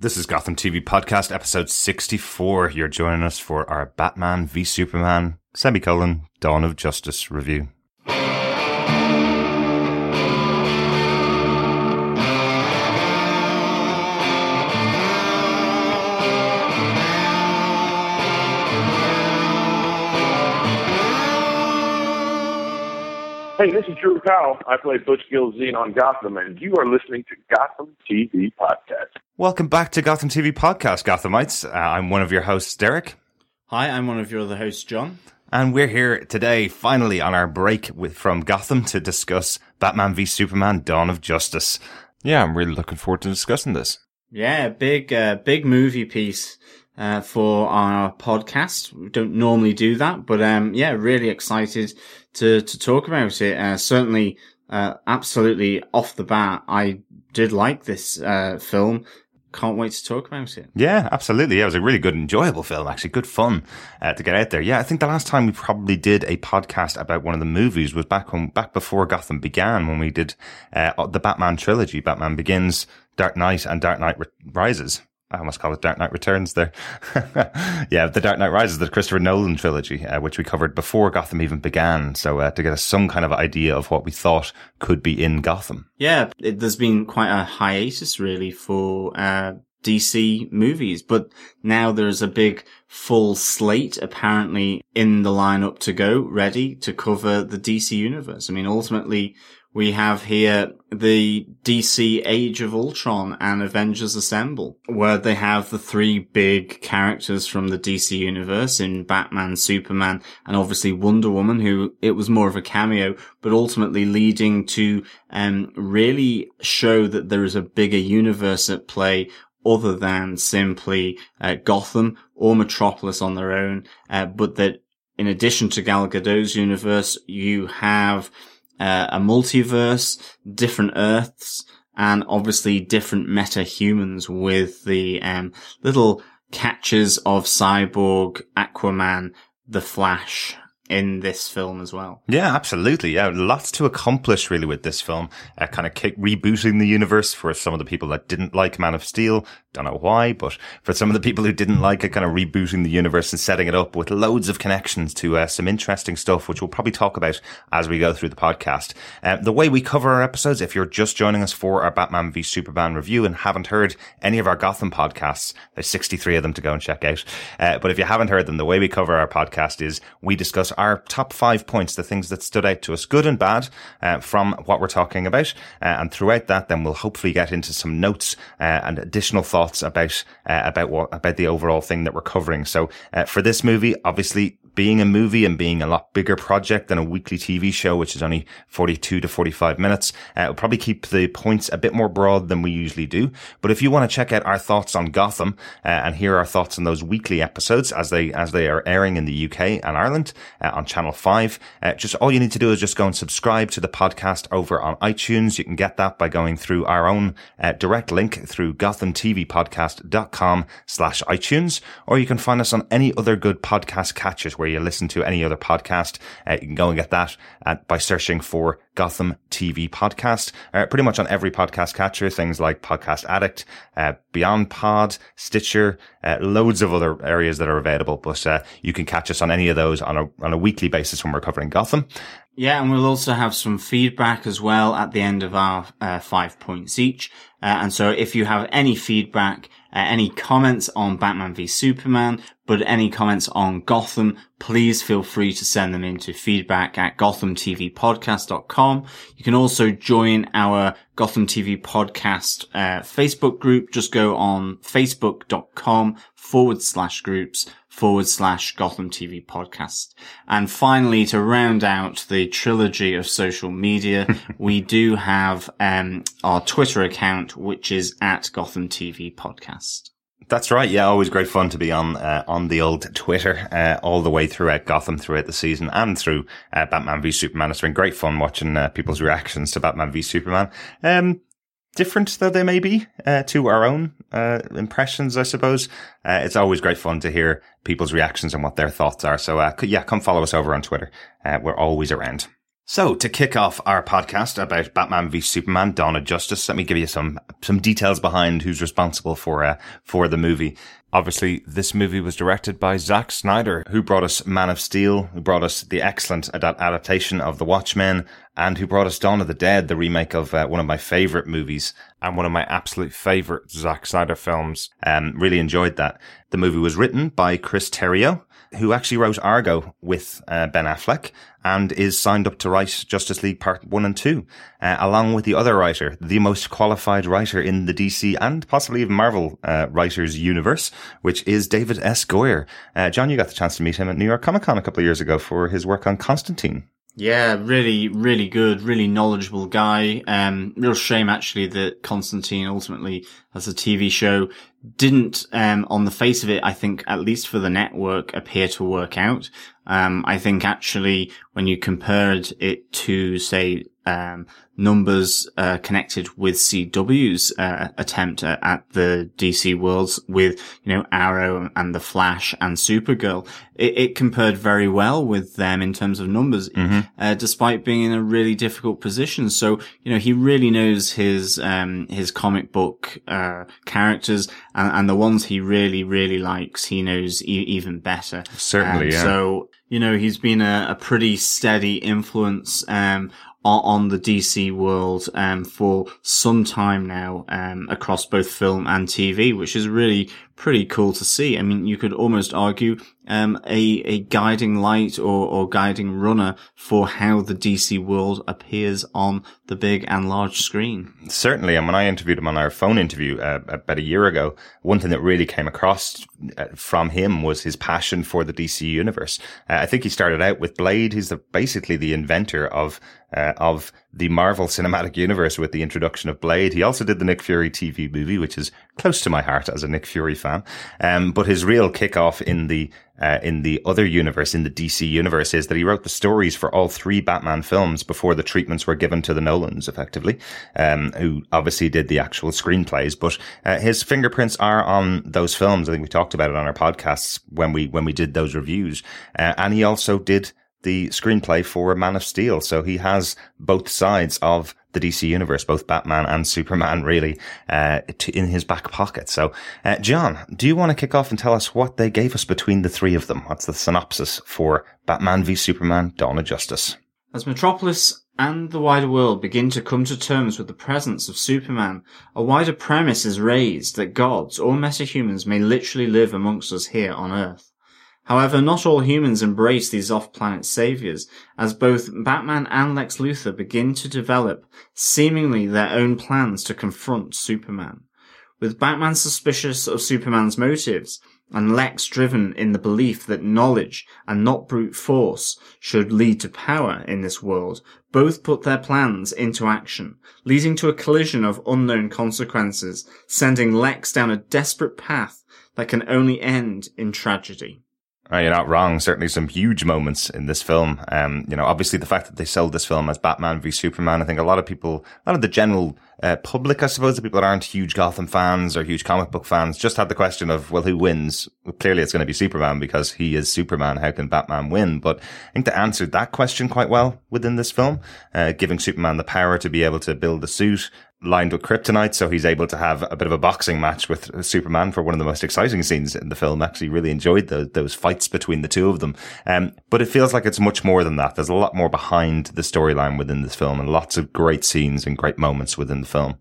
This is Gotham TV Podcast, episode 64. You're joining us for our Batman v Superman, semicolon, Dawn of Justice review. Hey, this is Drew Powell. I play Butch Gilzean on Gotham, and you are listening to Gotham TV Podcast. Welcome back to Gotham TV Podcast, Gothamites. Uh, I'm one of your hosts, Derek. Hi, I'm one of your other hosts, John. And we're here today, finally, on our break with, from Gotham to discuss Batman v Superman Dawn of Justice. Yeah, I'm really looking forward to discussing this. Yeah, big, uh, big movie piece. Uh, for our podcast. We don't normally do that, but, um, yeah, really excited to, to talk about it. Uh, certainly, uh, absolutely off the bat, I did like this, uh, film. Can't wait to talk about it. Yeah, absolutely. Yeah, it was a really good, enjoyable film, actually. Good fun uh, to get out there. Yeah, I think the last time we probably did a podcast about one of the movies was back when, back before Gotham began, when we did uh, the Batman trilogy, Batman Begins, Dark Knight, and Dark Knight Rises. I almost call it Dark Knight Returns there. yeah, the Dark Knight Rises, the Christopher Nolan trilogy, uh, which we covered before Gotham even began. So uh, to get us some kind of idea of what we thought could be in Gotham. Yeah, it, there's been quite a hiatus really for uh, DC movies, but now there's a big full slate apparently in the lineup to go, ready to cover the DC universe. I mean, ultimately, we have here the DC Age of Ultron and Avengers Assemble, where they have the three big characters from the DC universe in Batman, Superman, and obviously Wonder Woman, who it was more of a cameo, but ultimately leading to um, really show that there is a bigger universe at play other than simply uh, Gotham or Metropolis on their own, uh, but that in addition to Gal Gadot's universe, you have uh, a multiverse, different Earths, and obviously different meta humans with the um, little catches of Cyborg, Aquaman, The Flash, in this film as well. Yeah, absolutely. Yeah, lots to accomplish really with this film. Uh, kind of kick, rebooting the universe for some of the people that didn't like Man of Steel. Don't know why, but for some of the people who didn't like it, kind of rebooting the universe and setting it up with loads of connections to uh, some interesting stuff, which we'll probably talk about as we go through the podcast. Uh, the way we cover our episodes, if you're just joining us for our Batman v Superman review and haven't heard any of our Gotham podcasts, there's 63 of them to go and check out. Uh, but if you haven't heard them, the way we cover our podcast is we discuss our top five points, the things that stood out to us, good and bad, uh, from what we're talking about. Uh, and throughout that, then we'll hopefully get into some notes uh, and additional thoughts about uh, about what about the overall thing that we're covering. So uh, for this movie, obviously being a movie and being a lot bigger project than a weekly TV show, which is only 42 to 45 minutes, uh, will probably keep the points a bit more broad than we usually do. But if you want to check out our thoughts on Gotham uh, and hear our thoughts on those weekly episodes as they as they are airing in the UK and Ireland uh, on Channel Five, uh, just all you need to do is just go and subscribe to the podcast over on iTunes. You can get that by going through our own uh, direct link through GothamTVPodcast.com slash iTunes, or you can find us on any other good podcast catchers where you listen to any other podcast. Uh, you can go and get that uh, by searching for Gotham TV podcast. Uh, pretty much on every podcast catcher, things like Podcast Addict, uh, Beyond Pod, Stitcher, uh, loads of other areas that are available. But uh, you can catch us on any of those on a on a weekly basis when we're covering Gotham. Yeah, and we'll also have some feedback as well at the end of our uh, five points each. Uh, and so if you have any feedback, uh, any comments on Batman v Superman, but any comments on Gotham, please feel free to send them into feedback at gothamtvpodcast.com. You can also join our Gotham TV podcast uh, Facebook group. Just go on facebook.com forward slash groups forward slash Gotham TV podcast. And finally, to round out the trilogy of social media, we do have um, our Twitter account, which is at Gotham TV podcast. That's right. Yeah, always great fun to be on uh, on the old Twitter uh, all the way throughout Gotham throughout the season and through uh, Batman v Superman. It's been great fun watching uh, people's reactions to Batman v Superman. Um, different though they may be uh, to our own uh, impressions, I suppose. it's always great fun to hear people's reactions and what their thoughts are. So yeah, come follow us over on Twitter. we're always around. So to kick off our podcast about Batman v Superman: Dawn of Justice, let me give you some some details behind who's responsible for uh, for the movie. Obviously, this movie was directed by Zack Snyder, who brought us Man of Steel, who brought us the excellent adaptation of The Watchmen, and who brought us Dawn of the Dead, the remake of uh, one of my favorite movies and one of my absolute favorite Zack Snyder films. Um, really enjoyed that. The movie was written by Chris Terrio, who actually wrote Argo with uh, Ben Affleck and is signed up to write Justice League Part 1 and 2, uh, along with the other writer, the most qualified writer in the DC and possibly even Marvel uh, writers universe, which is David S. Goyer. Uh, John, you got the chance to meet him at New York Comic Con a couple of years ago for his work on Constantine. Yeah, really, really good, really knowledgeable guy. Um, real shame actually that Constantine ultimately, as a TV show, didn't, um, on the face of it, I think, at least for the network, appear to work out. Um, I think actually when you compared it to, say, um, numbers uh, connected with CW's uh, attempt at, at, the DC worlds with you know Arrow and the Flash and Supergirl. It, it compared very well with them in terms of numbers, mm-hmm. uh, despite being in a really difficult position. So you know he really knows his um, his comic book uh, characters and, and, the ones he really really likes. He knows e- even better. Certainly, yeah. So you know, he's been a, a pretty steady influence um, on the DC world um, for some time now um, across both film and TV, which is really pretty cool to see. I mean, you could almost argue um, a a guiding light or, or guiding runner for how the DC world appears on the big and large screen. Certainly, and when I interviewed him on our phone interview uh, about a year ago, one thing that really came across uh, from him was his passion for the DC universe. Uh, I think he started out with Blade. He's the, basically the inventor of uh, of the Marvel Cinematic Universe with the introduction of Blade. He also did the Nick Fury TV movie, which is close to my heart as a Nick Fury fan. Um, but his real kickoff in the uh, in the other universe, in the DC universe, is that he wrote the stories for all three Batman films before the treatments were given to the Nolans, effectively, um, who obviously did the actual screenplays. But uh, his fingerprints are on those films. I think we talked about it on our podcasts when we when we did those reviews, uh, and he also did the screenplay for Man of Steel. So he has both sides of the DC universe, both Batman and Superman, really, uh, in his back pocket. So, uh, John, do you want to kick off and tell us what they gave us between the three of them? What's the synopsis for Batman v Superman: Dawn of Justice? As Metropolis and the wider world begin to come to terms with the presence of Superman, a wider premise is raised that gods or metahumans may literally live amongst us here on Earth. However, not all humans embrace these off-planet saviors, as both Batman and Lex Luthor begin to develop seemingly their own plans to confront Superman. With Batman suspicious of Superman's motives, and Lex driven in the belief that knowledge and not brute force should lead to power in this world, both put their plans into action, leading to a collision of unknown consequences, sending Lex down a desperate path that can only end in tragedy. You're not wrong. Certainly some huge moments in this film. Um, you know, obviously the fact that they sold this film as Batman v Superman, I think a lot of people, a lot of the general uh, public, I suppose, the people that aren't huge Gotham fans or huge comic book fans, just had the question of, well, who wins? Well, clearly it's going to be Superman because he is Superman. How can Batman win? But I think they answered that question quite well within this film, uh, giving Superman the power to be able to build a suit, lined with kryptonite, so he's able to have a bit of a boxing match with Superman for one of the most exciting scenes in the film. Actually, really enjoyed the, those fights between the two of them. Um, but it feels like it's much more than that. There's a lot more behind the storyline within this film, and lots of great scenes and great moments within the film.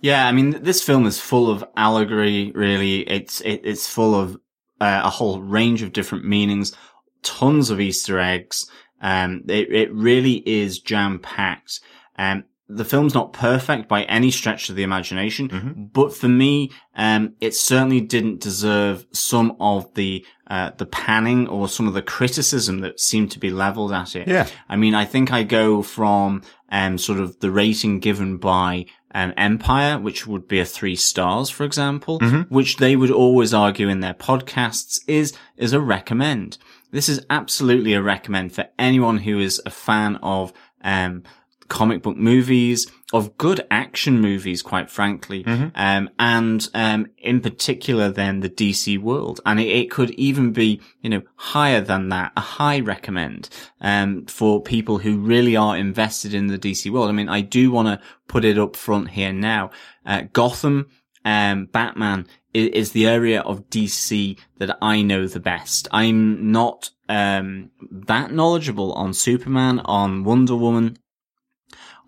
Yeah, I mean, this film is full of allegory. Really, it's it, it's full of uh, a whole range of different meanings, tons of Easter eggs. Um, it it really is jam packed. Um, the film's not perfect by any stretch of the imagination, mm-hmm. but for me, um, it certainly didn't deserve some of the uh, the panning or some of the criticism that seemed to be leveled at it. Yeah, I mean, I think I go from um, sort of the rating given by um, Empire, which would be a three stars, for example, mm-hmm. which they would always argue in their podcasts is is a recommend. This is absolutely a recommend for anyone who is a fan of um, comic book movies, of good action movies, quite frankly, um, and um, in particular, then the DC world, and it, it, could even be, you know, higher than that, a high recommend um, for people who really are invested in the DC world. I mean, I do want to put it up front here now. Uh, Gotham, um, Batman is, is, the area of DC that I know the best. I'm not um, that knowledgeable on Superman, on Wonder Woman,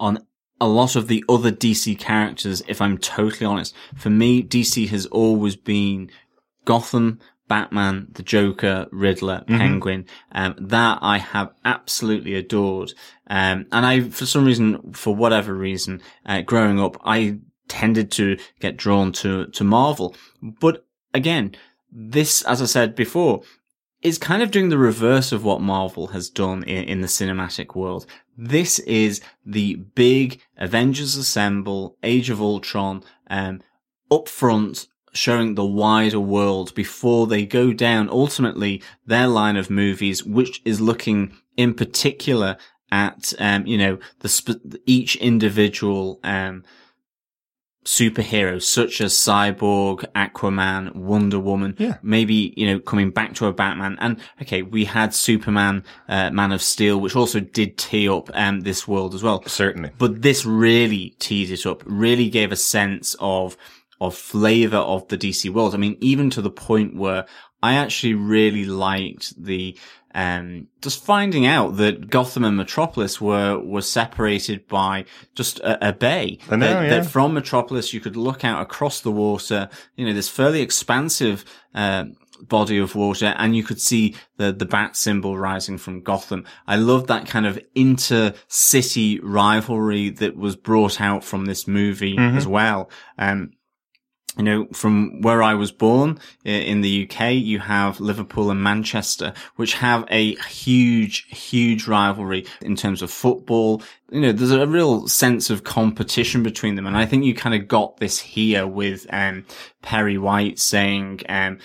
on a lot of the other DC characters, if I'm totally honest. For me, DC has always been Gotham, Batman, the Joker, Riddler, mm-hmm. Penguin, um, that I have absolutely adored. Um, and I, for some reason, for whatever reason, uh, growing up, I tended to get drawn to, to Marvel. But again, this, as I said before, is kind of doing the reverse of what Marvel has done in, in the cinematic world. This is the big Avengers Assemble, Age of Ultron, um, up front, showing the wider world before they go down ultimately their line of movies, which is looking in particular at, um, you know, the each individual, um, superheroes such as Cyborg, Aquaman, Wonder Woman. Yeah. Maybe, you know, coming back to a Batman. And okay, we had Superman, uh, Man of Steel, which also did tee up, um, this world as well. Certainly. But this really teed it up, really gave a sense of, of flavor of the DC world. I mean, even to the point where I actually really liked the, um, just finding out that Gotham and Metropolis were, were separated by just a, a bay. Know, that, yeah. that from Metropolis you could look out across the water, you know, this fairly expansive, uh, body of water and you could see the, the bat symbol rising from Gotham. I love that kind of inter-city rivalry that was brought out from this movie Mm-hmm. as well. Um, you know, from where I was born in the UK, you have Liverpool and Manchester, which have a huge, huge rivalry in terms of football. You know, there's a real sense of competition between them. And I think you kind of got this here with, um, Perry White saying, um,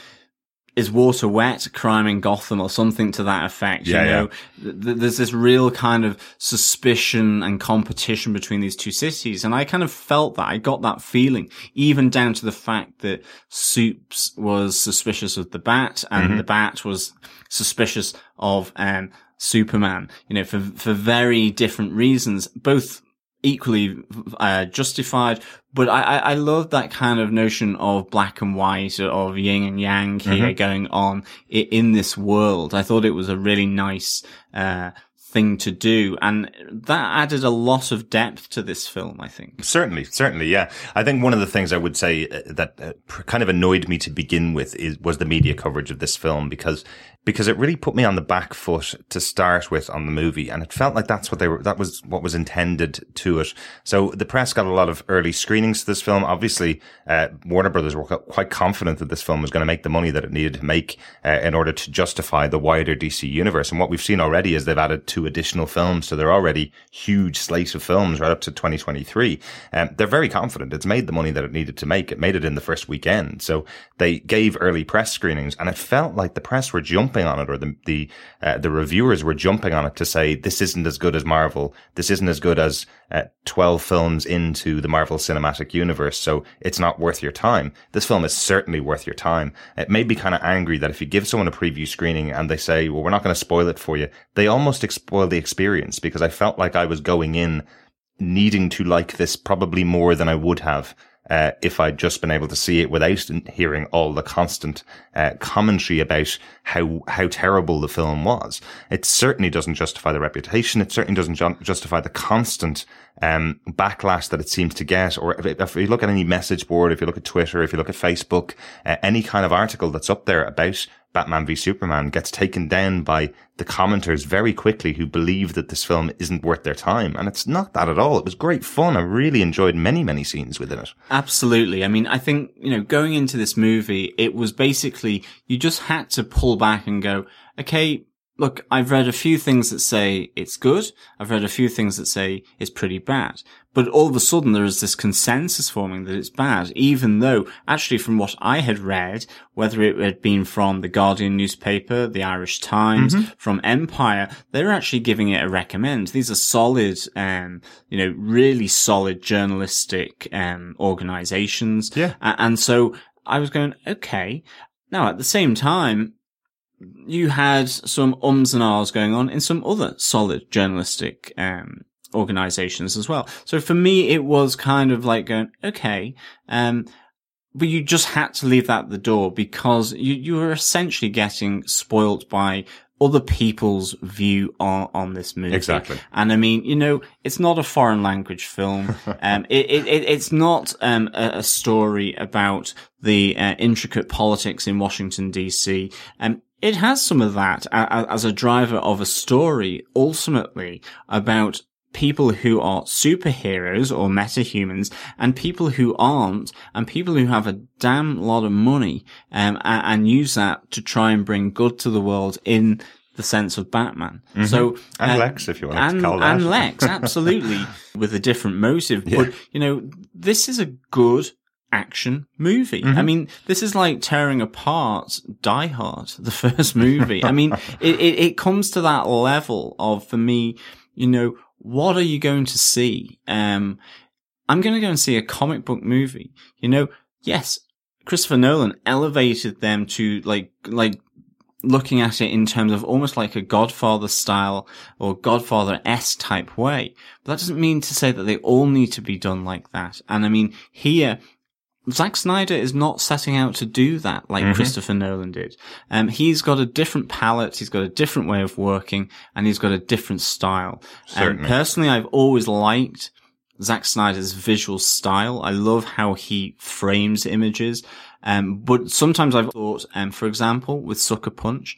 is water wet? Crime in Gotham or something to that effect. Yeah, you know, Th- there's this real kind of suspicion and competition between these two cities. And I kind of felt that I got that feeling even down to the fact that Soups was suspicious of the bat and the bat was suspicious of, um, Superman, you know, for, for very different reasons, both equally uh, justified. But I, I, I love that kind of notion of black and white, of yin and yang here going on in this world. I thought it was a really nice uh, thing to do, and that added a lot of depth to this film. I think. Certainly, certainly, yeah. I think one of the things I would say uh, that uh, kind of annoyed me to begin with is was the media coverage of this film because because it really put me on the back foot to start with on the movie, and it felt like that's what they were. That was what was intended to it. So the press got a lot of early screenings to this film. Obviously, uh, Warner Brothers were quite confident that this film was going to make the money that it needed to make uh, in order to justify the wider DC universe. And what we've seen already is they've added two additional films to their already huge slate of films right up to 2023. Um, they're very confident it's made the money that it needed to make. It made it in the first weekend. So they gave early press screenings and it felt like the press were jumping on it or the, the, uh, the reviewers were jumping on it to say, this isn't as good as Marvel. This isn't as good as uh, 12 films into the Marvel cinematic universe. So it's not worth your time. This film is certainly worth your time. It made me kind of angry that if you give someone a preview screening and they say, well, we're not going to spoil it for you, they almost spoil the experience because I felt like I was going in needing to like this probably more than I would have. Uh, if I'd just been able to see it without hearing all the constant uh, commentary about how how terrible the film was, it certainly doesn't justify the reputation. It certainly doesn't ju- justify the constant um, backlash that it seems to get. Or if, if, you look at any message board, if you look at Twitter, if you look at Facebook, uh, any kind of article that's up there about Batman v Superman gets taken down by the commenters very quickly who believe that this film isn't worth their time. And it's not that at all. It was great fun. I really enjoyed many, many scenes within it. Absolutely. I mean, I think, you know, going into this movie, it was basically, you just had to pull back and go, okay, look, I've read a few things that say it's good. I've read a few things that say it's pretty bad. But all of a sudden there is this consensus forming that it's bad, even though actually from what I had read, whether it had been from the Guardian newspaper, the Irish Times, mm-hmm. from Empire, they're actually giving it a recommend. These are solid, um, you know, really solid journalistic, um, organizations. Yeah. And so I was going, okay. Now at the same time, you had some ums and ahs going on in some other solid journalistic, um, organizations as well. So for me, it was kind of like going, okay, um, but you just had to leave that at the door because you, you were essentially getting spoilt by other people's view on, on this movie. Exactly. And I mean, you know, it's not a foreign language film. um, it, it, it's not, um, a, a, story about the uh, intricate politics in Washington DC. Um, it has some of that as a driver of a story, ultimately about people who are superheroes or metahumans and people who aren't and people who have a damn lot of money um, and, and, use that to try and bring good to the world in the sense of Batman. Mm-hmm. So and uh, Lex, if you want and, to call that, and Lex, absolutely, with a different motive. Yeah. But you know, this is a good action movie. Mm-hmm. I mean, this is like tearing apart Die Hard, the first movie. I mean, it, it, it comes to that level of, for me, you know, what are you going to see? Um, I'm going to go and see a comic book movie. You know, yes, Christopher Nolan elevated them to like, like looking at it in terms of almost like a Godfather style or Godfather S type way. But that doesn't mean to say that they all need to be done like that. And I mean, here, Zack Snyder is not setting out to do that like mm-hmm. Christopher Nolan did. Um, he's got a different palette, he's got a different way of working, and he's got a different style. And um, personally, I've always liked Zack Snyder's visual style. I love how he frames images. Um, but sometimes I've thought, um, for example, with Sucker Punch,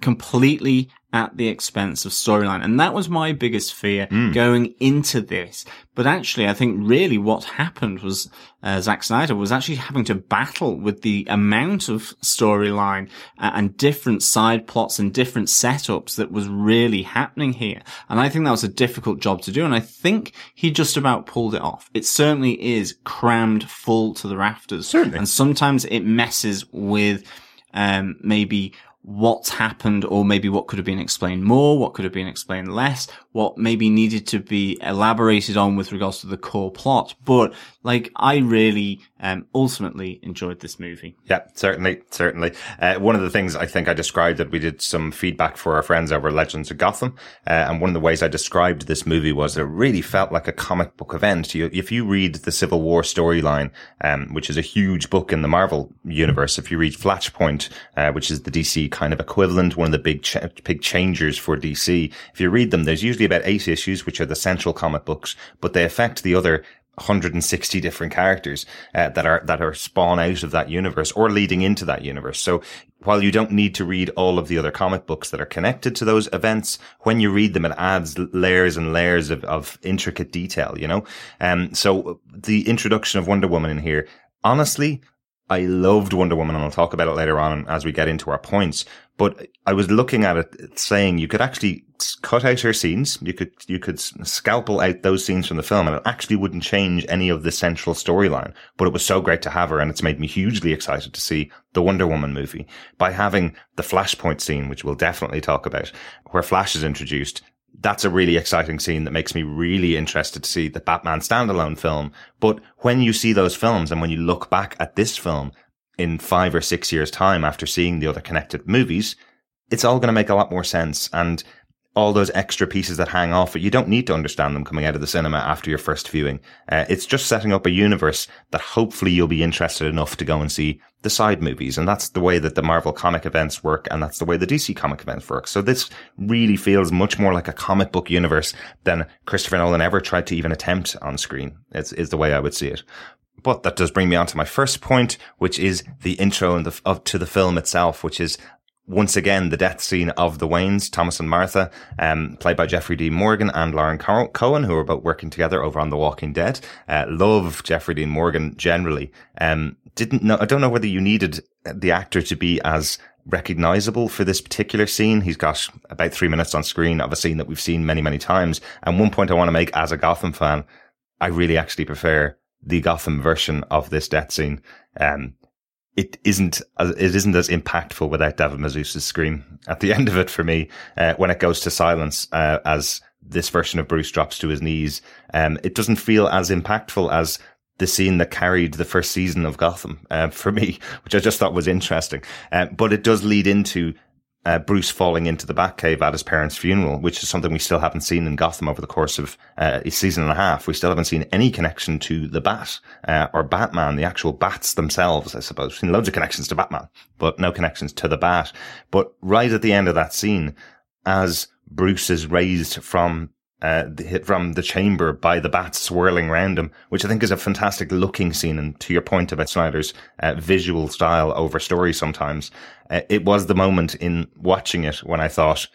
completely at the expense of storyline. And that was my biggest fear mm. going into this. But actually, I think really what happened was uh, Zack Snyder was actually having to battle with the amount of storyline uh, and different side plots and different setups that was really happening here. And I think that was a difficult job to do. And I think he just about pulled it off. It certainly is crammed full to the rafters. Certainly. And sometimes it messes with um, maybe what's happened or maybe what could have been explained more, what could have been explained less, what maybe needed to be elaborated on with regards to the core plot. But like, I really, um, ultimately enjoyed this movie. Yeah, certainly, certainly. Uh, one of the things I think I described that we did some feedback for our friends over Legends of Gotham. Uh, and one of the ways I described this movie was that it really felt like a comic book event. You, if you read the Civil War storyline, um, which is a huge book in the Marvel universe, if you read Flashpoint, uh, which is the DC kind of equivalent, one of the big, ch- big changers for DC, if you read them, there's usually about eight issues, which are the central comic books, but they affect the other 160 different characters uh, that are that are spawn out of that universe or leading into that universe. So while you don't need to read all of the other comic books that are connected to those events, when you read them, it adds layers and layers of, of intricate detail. You know, um, so the introduction of Wonder Woman in here, honestly, I loved Wonder Woman, and I'll talk about it later on as we get into our points. But I was looking at it saying you could actually cut out her scenes. You could, you could scalpel out those scenes from the film and it actually wouldn't change any of the central storyline. But it was so great to have her and it's made me hugely excited to see the Wonder Woman movie by having the Flashpoint scene, which we'll definitely talk about, where Flash is introduced. That's a really exciting scene that makes me really interested to see the Batman standalone film. But when you see those films and when you look back at this film, in five or six years time after seeing the other connected movies, it's all going to make a lot more sense. And all those extra pieces that hang off it, you don't need to understand them coming out of the cinema after your first viewing. Uh, it's just setting up a universe that hopefully you'll be interested enough to go and see the side movies. And that's the way that the Marvel comic events work. And that's the way the DC comic events work. So this really feels much more like a comic book universe than Christopher Nolan ever tried to even attempt on screen. It's, is the way I would see it. But that does bring me on to my first point, which is the intro the, of, to the film itself, which is once again the death scene of the Waynes, Thomas and Martha, um, played by Jeffrey Dean Morgan and Lauren Cohan, who are both working together over on The Walking Dead. Uh, love Jeffrey Dean Morgan generally. Um, didn't know, I don't know whether you needed the actor to be as recognizable for this particular scene. He's got about three minutes on screen of a scene that we've seen many, many times. And one point I want to make as a Gotham fan, I really actually prefer the Gotham version of this death scene. Um, it isn't as, it isn't as impactful without David Mazouz's scream at the end of it for me uh, when it goes to silence uh, as this version of Bruce drops to his knees. Um, it doesn't feel as impactful as the scene that carried the first season of Gotham uh, for me, which I just thought was interesting. Uh, but it does lead into uh, Bruce falling into the Batcave at his parents' funeral, which is something we still haven't seen in Gotham over the course of uh, a season and a half. We still haven't seen any connection to the Bat uh, or Batman, the actual bats themselves. I suppose we've seen loads of connections to Batman, but no connections to the Bat. But right at the end of that scene, as Bruce is raised from uh, hit from the chamber by the bats swirling around him, which I think is a fantastic looking scene. And to your point about Snyder's uh, visual style over story sometimes, uh, it was the moment in watching it when I thought,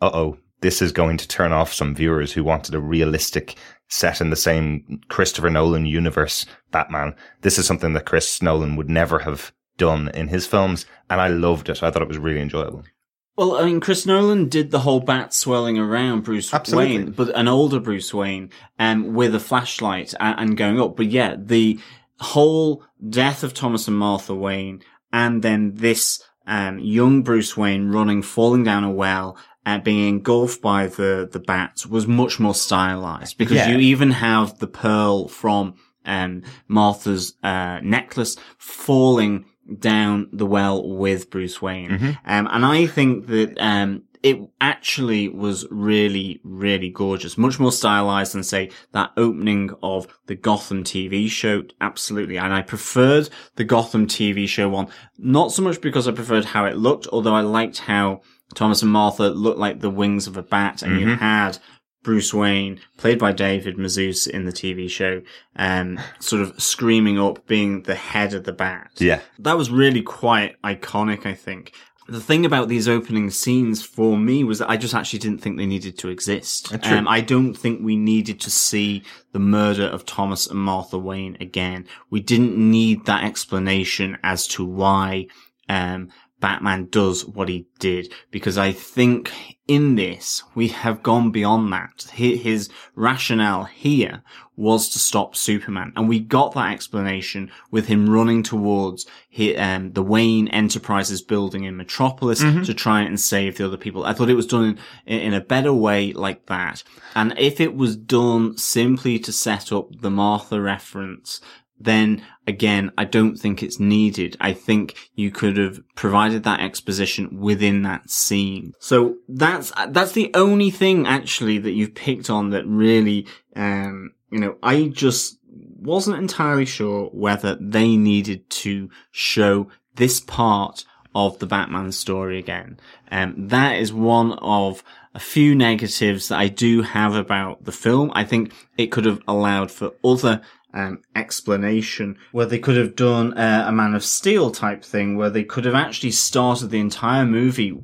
uh oh, this is going to turn off some viewers who wanted a realistic set in the same Christopher Nolan universe Batman. This is something that Chris Nolan would never have done in his films. And I loved it. I thought it was really enjoyable. Well, I mean, Chris Nolan did the whole bat swirling around Bruce Absolutely. Wayne, but an older Bruce Wayne, um, with a flashlight and, and going up. But yeah, the whole death of Thomas and Martha Wayne, and then this um, young Bruce Wayne running, falling down a well, uh, being engulfed by the the bats was much more stylized because Yeah. you even have the pearl from um, Martha's uh, necklace falling down the well with Bruce Wayne. Um, and I think that um, it actually was really, really gorgeous. Much more stylized than, say, that opening of the Gotham TV show. Absolutely. And I preferred the Gotham TV show one, not so much because I preferred how it looked, although I liked how Thomas and Martha looked like the wings of a bat and you had Bruce Wayne, played by David Mazouz in the TV show, um, sort of screaming up, being the head of the bat. Yeah. That was really quite iconic, I think. The thing about these opening scenes for me was that I just actually didn't think they needed to exist. Uh. Um, I don't think we needed to see the murder of Thomas and Martha Wayne again. We didn't need that explanation as to why, um, Batman does what he did because I think in this we have gone beyond that. His rationale here was to stop Superman, and we got that explanation with him running towards um, the Wayne Enterprises building in Metropolis to try and save the other people. I thought it was done in, in a better way like that, and if it was done simply to set up the Martha reference then again, I don't think it's needed. I think you could have provided that exposition within that scene. So that's, that's the only thing actually that you've picked on that really, um, you know, I just wasn't entirely sure whether they needed to show this part of the Batman story again. Um, that is one of a few negatives that I do have about the film. I think it could have allowed for other um, explanation where they could have done uh, a Man of Steel type thing where they could have actually started the entire movie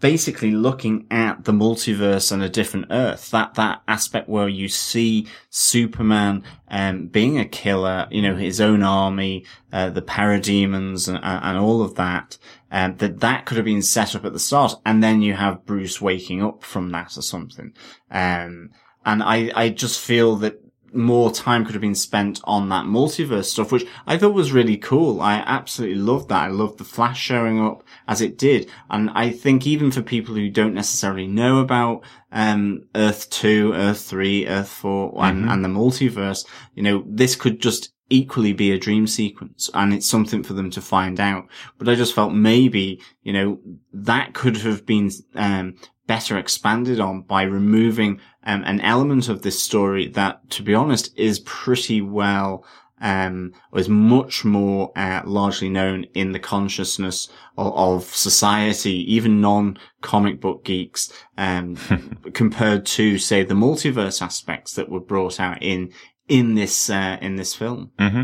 basically looking at the multiverse and a different Earth. That that aspect where you see Superman um, being a killer, you know, his own army, uh, the parademons, and, and all of that. Um, that that could have been set up at the start, and then you have Bruce waking up from that or something. Um, and I I just feel that more time could have been spent on that multiverse stuff, which I thought was really cool. I absolutely loved that. I loved the Flash showing up as it did. And I think even for people who don't necessarily know about, um, Earth 2, Earth 3, Earth 4, and, and the multiverse, you know, this could just equally be a dream sequence and it's something for them to find out. But I just felt maybe, you know, that could have been, um, better expanded on by removing um, an element of this story that, to be honest, is pretty well, um, is much more uh, largely known in the consciousness of, of society, even non-comic book geeks, um, compared to, say, the multiverse aspects that were brought out in in this uh, in this film. hmm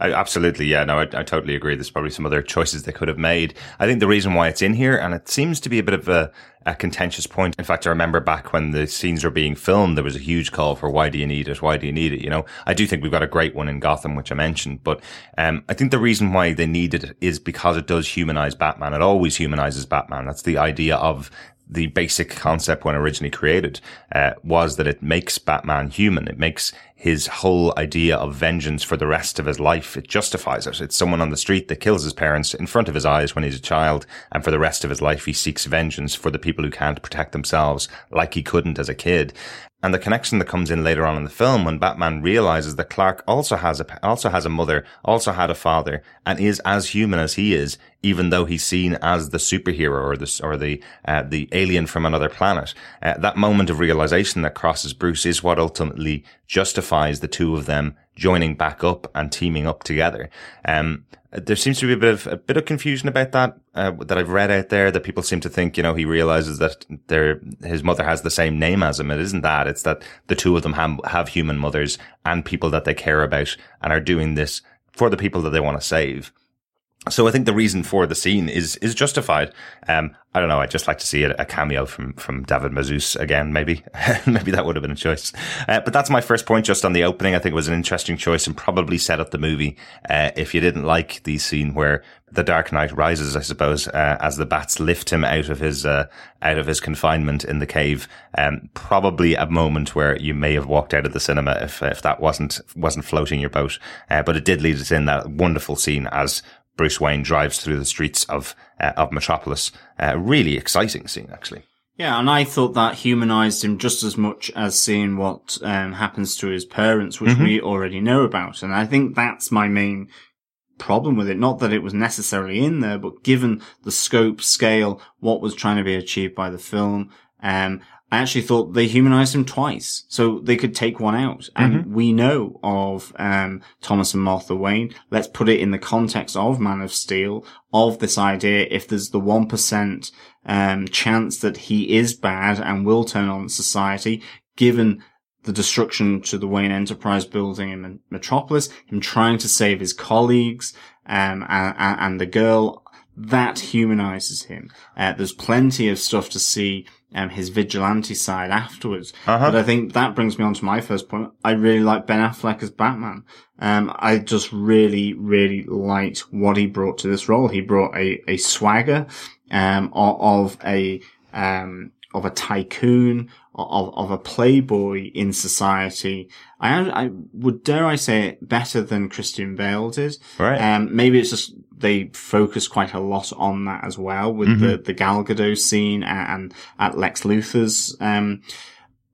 I, absolutely, yeah. No, I, I, totally agree. There's probably some other choices they could have made. I think the reason why it's in here, and it seems to be a bit of a, a contentious point. In fact, I remember back when the scenes were being filmed, there was a huge call for why do you need it? Why do you need it? You know, I do think we've got a great one in Gotham, which I mentioned, but um, I think the reason why they need it is because it does humanize Batman. It always humanizes Batman. That's the idea of the basic concept when originally created uh, was that it makes Batman human. It makes his whole idea of vengeance for the rest of his life. It justifies it. It's someone on the street that kills his parents in front of his eyes when he's a child. And for the rest of his life, he seeks vengeance for the people who can't protect themselves like he couldn't as a kid. And the connection that comes in later on in the film when Batman realizes that Clark also has a, also has a mother, also had a father, and is as human as he is, even though he's seen as the superhero or the, or the, uh, the alien from another planet. Uh, that moment of realization that crosses Bruce is what ultimately justifies the two of them joining back up and teaming up together. Um, there seems to be a bit of a bit of confusion about that uh, that I've read out there that people seem to think you know he realizes that their his mother has the same name as him. It isn't that. It's that the two of them have, have human mothers and people that they care about and are doing this for the people that they want to save. So I think the reason for the scene is is justified. Um, I don't know. I'd just like to see a, a cameo from from David Mazouz again. Maybe maybe that would have been a choice. Uh, but that's my first point. Just on the opening, I think it was an interesting choice and probably set up the movie. Uh, if you didn't like the scene where the Dark Knight rises, I suppose, uh, as the bats lift him out of his uh, out of his confinement in the cave, um, probably a moment where you may have walked out of the cinema if if that wasn't wasn't floating your boat. Uh, but it did lead us in that wonderful scene as Bruce Wayne drives through the streets of uh, of Metropolis. Uh, really exciting scene, actually. Yeah, and I thought that humanized him just as much as seeing what um, happens to his parents, which mm-hmm. we already know about. And I think that's my main problem with it. Not that it was necessarily in there, but given the scope, scale, what was trying to be achieved by the film, um, I actually thought they humanized him twice, so they could take one out. And mm-hmm. we know of um, Thomas and Martha Wayne. Let's put it in the context of Man of Steel, of this idea. If there's the one percent um, chance that he is bad and will turn on society, given the destruction to the Wayne Enterprise building in Metropolis, him trying to save his colleagues, um, and, and the girl that humanizes him. Uh, there's plenty of stuff to see um, his vigilante side afterwards. Uh-huh. But I think that brings me on to my first point. I really like Ben Affleck as Batman. Um, I just really, really liked what he brought to this role. He brought a, a swagger, um, of, a, um, of a tycoon, of, of a playboy in society. I, I would dare I say it better than Christian Bale did. Right. Um, maybe it's just they focus quite a lot on that as well with mm-hmm. the, the Gal Gadot scene and, and at Lex Luthor's, um,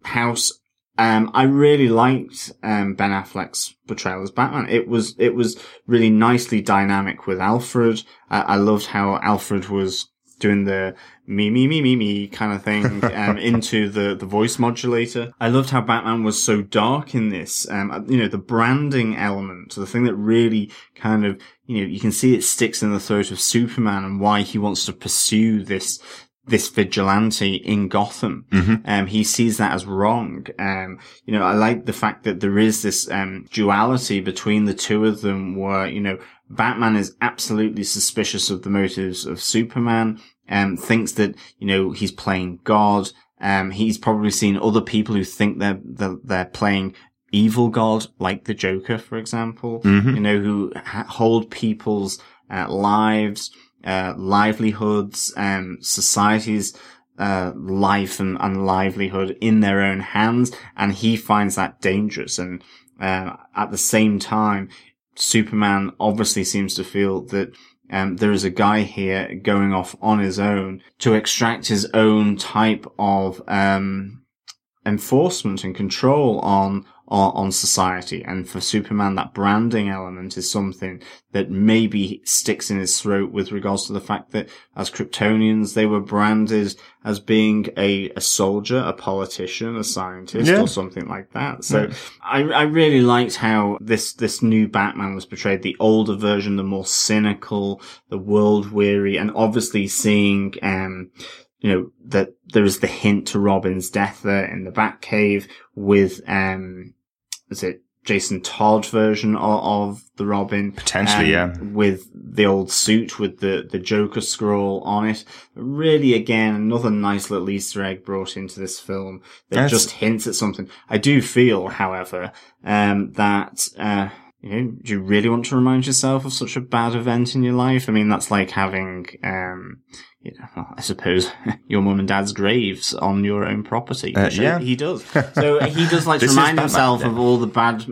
house. Um, I really liked, um, Ben Affleck's portrayal as Batman. It was, it was really nicely dynamic with Alfred. Uh, I loved how Alfred was doing the me, me, me, me, me kind of thing, um, into the, the voice modulator. I loved how Batman was so dark in this. Um, you know, the branding element, the thing that really kind of, you know, you can see it sticks in the throat of Superman and why he wants to pursue this, this vigilante in Gotham. Mm-hmm. Um, he sees that as wrong. Um, you know, I like the fact that there is this, um, duality between the two of them where, you know, Batman is absolutely suspicious of the motives of Superman um, thinks that, you know, he's playing God. Um, he's probably seen other people who think they're, they're, they're playing evil God, like the Joker, for example, mm-hmm. you know, who ha- hold people's uh, lives, uh, livelihoods, um, societies, uh, life and, and livelihood in their own hands. And he finds that dangerous. And, uh, at the same time, Superman obviously seems to feel that um, there is a guy here going off on his own to extract his own type of um, enforcement and control on on, on society. And for Superman, that branding element is something that maybe sticks in his throat with regards to the fact that as Kryptonians, they were branded as being a, a soldier, a politician, a scientist, yeah. or something like that. So yeah. I, I really liked how this, this new Batman was portrayed. The older version, the more cynical, the world weary, and obviously seeing, um, you know, that there is the hint to Robin's death there in the Batcave with, um, is it Jason Todd version of, of the Robin. Potentially, um, yeah. With the old suit with the, the Joker scroll on it. Really, again, another nice little Easter egg brought into this film that That's- just hints at something. I do feel, however, um, that, uh, you know, do you really want to remind yourself of such a bad event in your life? I mean, that's like having, um, you know, I suppose your mum and dad's graves on your own property. Uh, yeah. he does. So he does like to remind himself of all the bad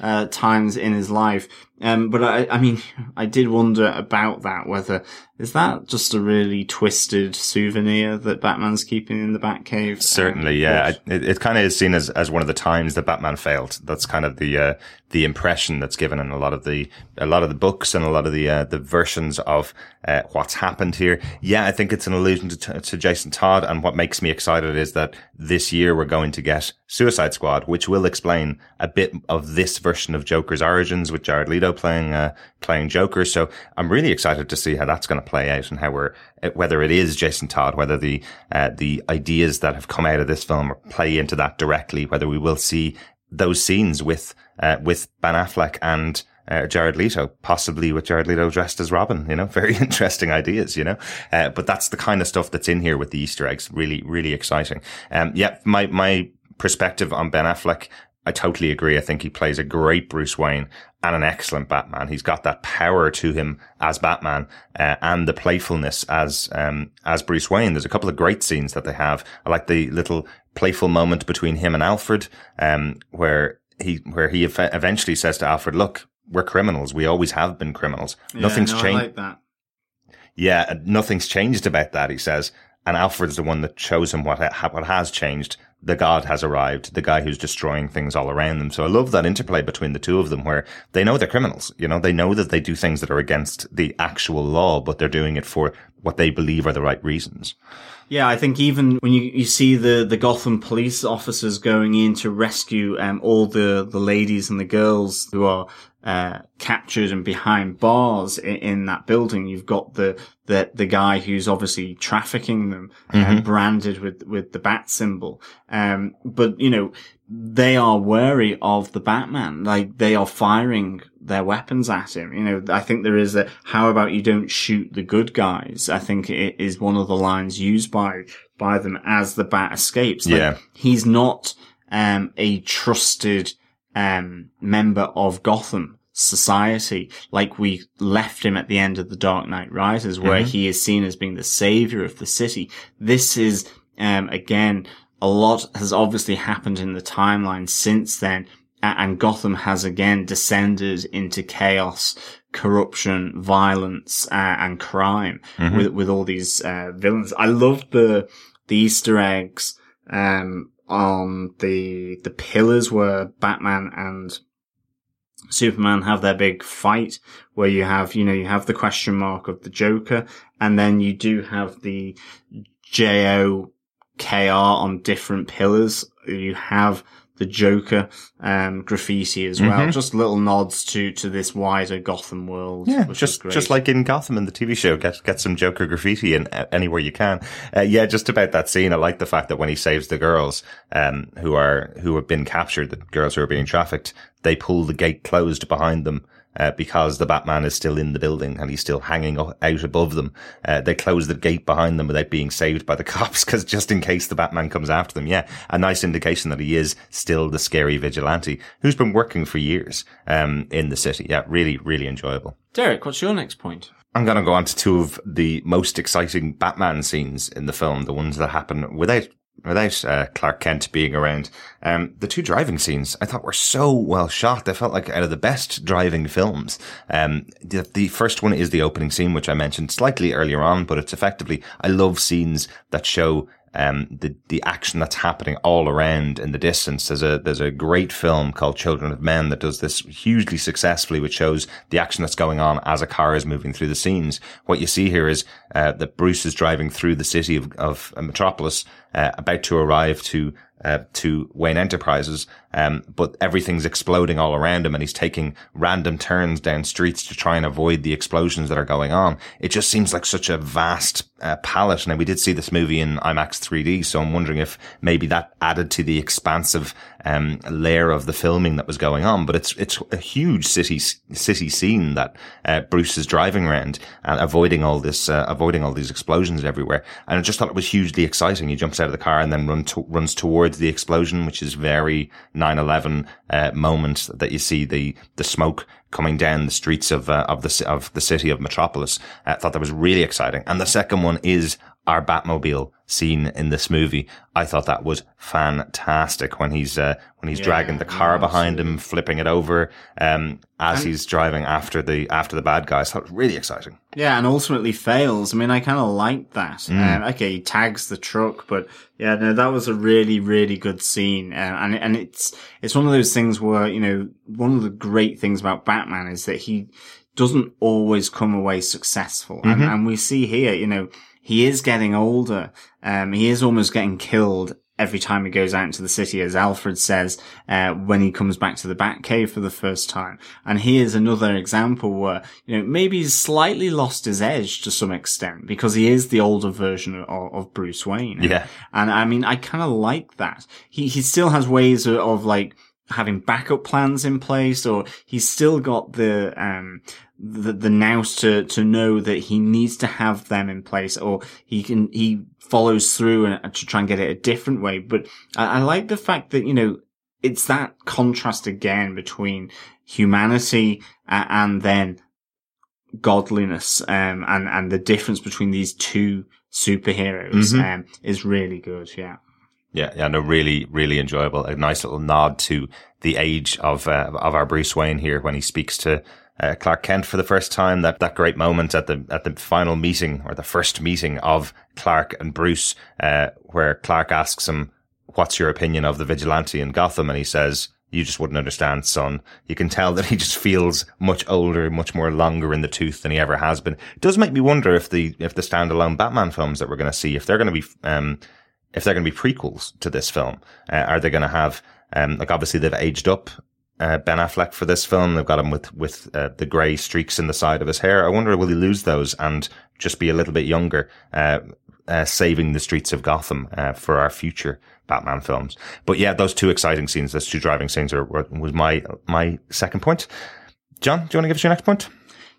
uh, times in his life. Um, but I, I mean, I did wonder about that. Whether is that just a really twisted souvenir that Batman's keeping in the Batcave? Certainly, Um, yeah. what- It, it kind of is seen as, as one of the times that Batman failed. That's kind of the uh, the impression that's given in a lot of the a lot of the books and a lot of the uh, the versions of uh, what's happened here. Yeah, I think it's an allusion to, to Jason Todd, and what makes me excited is that this year we're going to get Suicide Squad, which will explain a bit of this version of Joker's origins with Jared Leto playing uh, playing Joker. So I'm really excited to see how that's going to play out and how we're whether it is Jason Todd, whether the uh, the ideas that have come out of this film play into that directly, whether we will see those scenes with uh, with Ben Affleck and uh, Jared Leto, possibly with Jared Leto dressed as Robin. You know, very interesting ideas. You know, uh, but that's the kind of stuff that's in here with the Easter eggs. Really, really exciting. Um, yeah, my my perspective on Ben Affleck. I totally agree. I think he plays a great Bruce Wayne and an excellent Batman. He's got that power to him as Batman uh, and the playfulness as um, as Bruce Wayne. There's a couple of great scenes that they have. I like the little playful moment between him and Alfred, um, where he where he ev- eventually says to Alfred, "Look, we're criminals. We always have been criminals. Yeah, Nothing's no, changed. like. Yeah, nothing's changed about that, he says. And Alfred's the one that shows him what, ha- what has changed. The god has arrived, the guy who's destroying things all around them. So I love that interplay between the two of them where they know they're criminals. You know, they know that they do things that are against the actual law, but they're doing it for what they believe are the right reasons. Yeah, I think even when you, you see the, the Gotham police officers going in to rescue um, all the, the ladies and the girls who are uh, captured and behind bars in, in that building, you've got the, the the guy who's obviously trafficking them, uh, branded with with the bat symbol. Um, but you know they are wary of the Batman. Like they are firing their weapons at him. You know, I think there is a, how about you don't shoot the good guys? I think it is one of the lines used by, by them as the bat escapes. Like, Yeah. He's not, um, a trusted, um, member of Gotham society like we left him at the end of the Dark Knight Rises where he is seen as being the savior of the city. This is, um, again, a lot has obviously happened in the timeline since then, and Gotham has again descended into chaos, corruption, violence, uh, and crime with with all these uh, villains. I love the the Easter eggs um, on the the pillars where Batman and Superman have their big fight where you have, you know, you have the question mark of the Joker and then you do have the J-O-K-R on different pillars. You have the Joker, um, graffiti as well. Just little nods to, to this wider Gotham world. Yeah, which is just great. just like in Gotham in the TV show, get get some Joker graffiti in uh, anywhere you can. Uh, yeah, just about that scene, I like the fact that when he saves the girls, um, who are who have been captured, the girls who are being trafficked, they pull the gate closed behind them. Uh, because the Batman is still in the building and he's still hanging out above them, uh, they close the gate behind them without being saved by the cops because just in case the Batman comes after them. Yeah, a nice indication that he is still the scary vigilante who's been working for years um, in the city. Yeah, really, really enjoyable. Derek, what's your next point? I'm going to go on to two of the most exciting Batman scenes in the film, the ones that happen without without uh, Clark Kent being around. Um, the two driving scenes I thought were so well shot. They felt like out of the best driving films. Um, the, the first one is the opening scene, which I mentioned slightly earlier on, but it's effectively I love scenes that show um, the the action that's happening all around in the distance. There's a there's a great film called Children of Men that does this hugely successfully, which shows the action that's going on as a car is moving through the scenes. What you see here is uh, that Bruce is driving through the city of, of Metropolis, uh, about to arrive to uh, to Wayne Enterprises, um, but everything's exploding all around him, and he's taking random turns down streets to try and avoid the explosions that are going on. It just seems like such a vast uh, palette. Now we did see this movie in IMAX 3D, so I'm wondering if maybe that added to the expansive um, layer of the filming that was going on. But it's it's a huge city city scene that uh, Bruce is driving around and avoiding all this, uh, avoiding all these explosions everywhere. And I just thought it was hugely exciting. He jumps out of the car and then run to, runs towards the explosion, which is very 9/11 uh, moment that you see the the smoke coming down the streets of uh, of the of the city of Metropolis. I thought that was really exciting. And the second one is our Batmobile scene in this movie. I thought that was fantastic when he's uh, when he's yeah, dragging the car yeah, behind him, flipping it over um, as and, he's driving after the after the bad guys. That was really exciting. Yeah, and ultimately fails. I mean, I kind of like that. Mm. Um, okay, he tags the truck, but yeah, no, that was a really really good scene, uh, and and it's it's one of those things where you know one of the great things about Batman is that he doesn't always come away successful, mm-hmm. and, and we see here, you know he is getting older. Um, he is almost getting killed every time he goes out into the city, as Alfred says, uh, when he comes back to the Batcave for the first time. And here's another example where, you know, maybe he's slightly lost his edge to some extent because he is the older version of, of Bruce Wayne. Yeah. And I mean, I kind of like that. He, he still has ways of, of like, having backup plans in place or he's still got the um the, the nous to, to know that he needs to have them in place or he can, he follows through and, to try and get it a different way. But I, I like the fact that, you know, it's that contrast again between humanity and then godliness, um, and, and the difference between these two superheroes, mm-hmm. um, is really good. Yeah. Yeah, yeah, no, really, really enjoyable. A nice little nod to the age of uh, of our Bruce Wayne here when he speaks to uh, Clark Kent for the first time. That that great moment at the at the final meeting or the first meeting of Clark and Bruce, uh, where Clark asks him, "What's your opinion of the vigilante in Gotham?" and he says. You just wouldn't understand, son. You can tell that he just feels much older, much more longer in the tooth than he ever has been. It does make me wonder if the if the standalone Batman films that we're going to see, if they're going to be um, if they're going to be prequels to this film, uh, are they going to have um, like obviously they've aged up uh, Ben Affleck for this film. They've got him with with uh, the grey streaks in the side of his hair. I wonder will he lose those and just be a little bit younger, uh, uh saving the streets of Gotham uh, for our future Batman films. But yeah, those two exciting scenes, those two driving scenes, are was my my second point. John, do you want to give us your next point?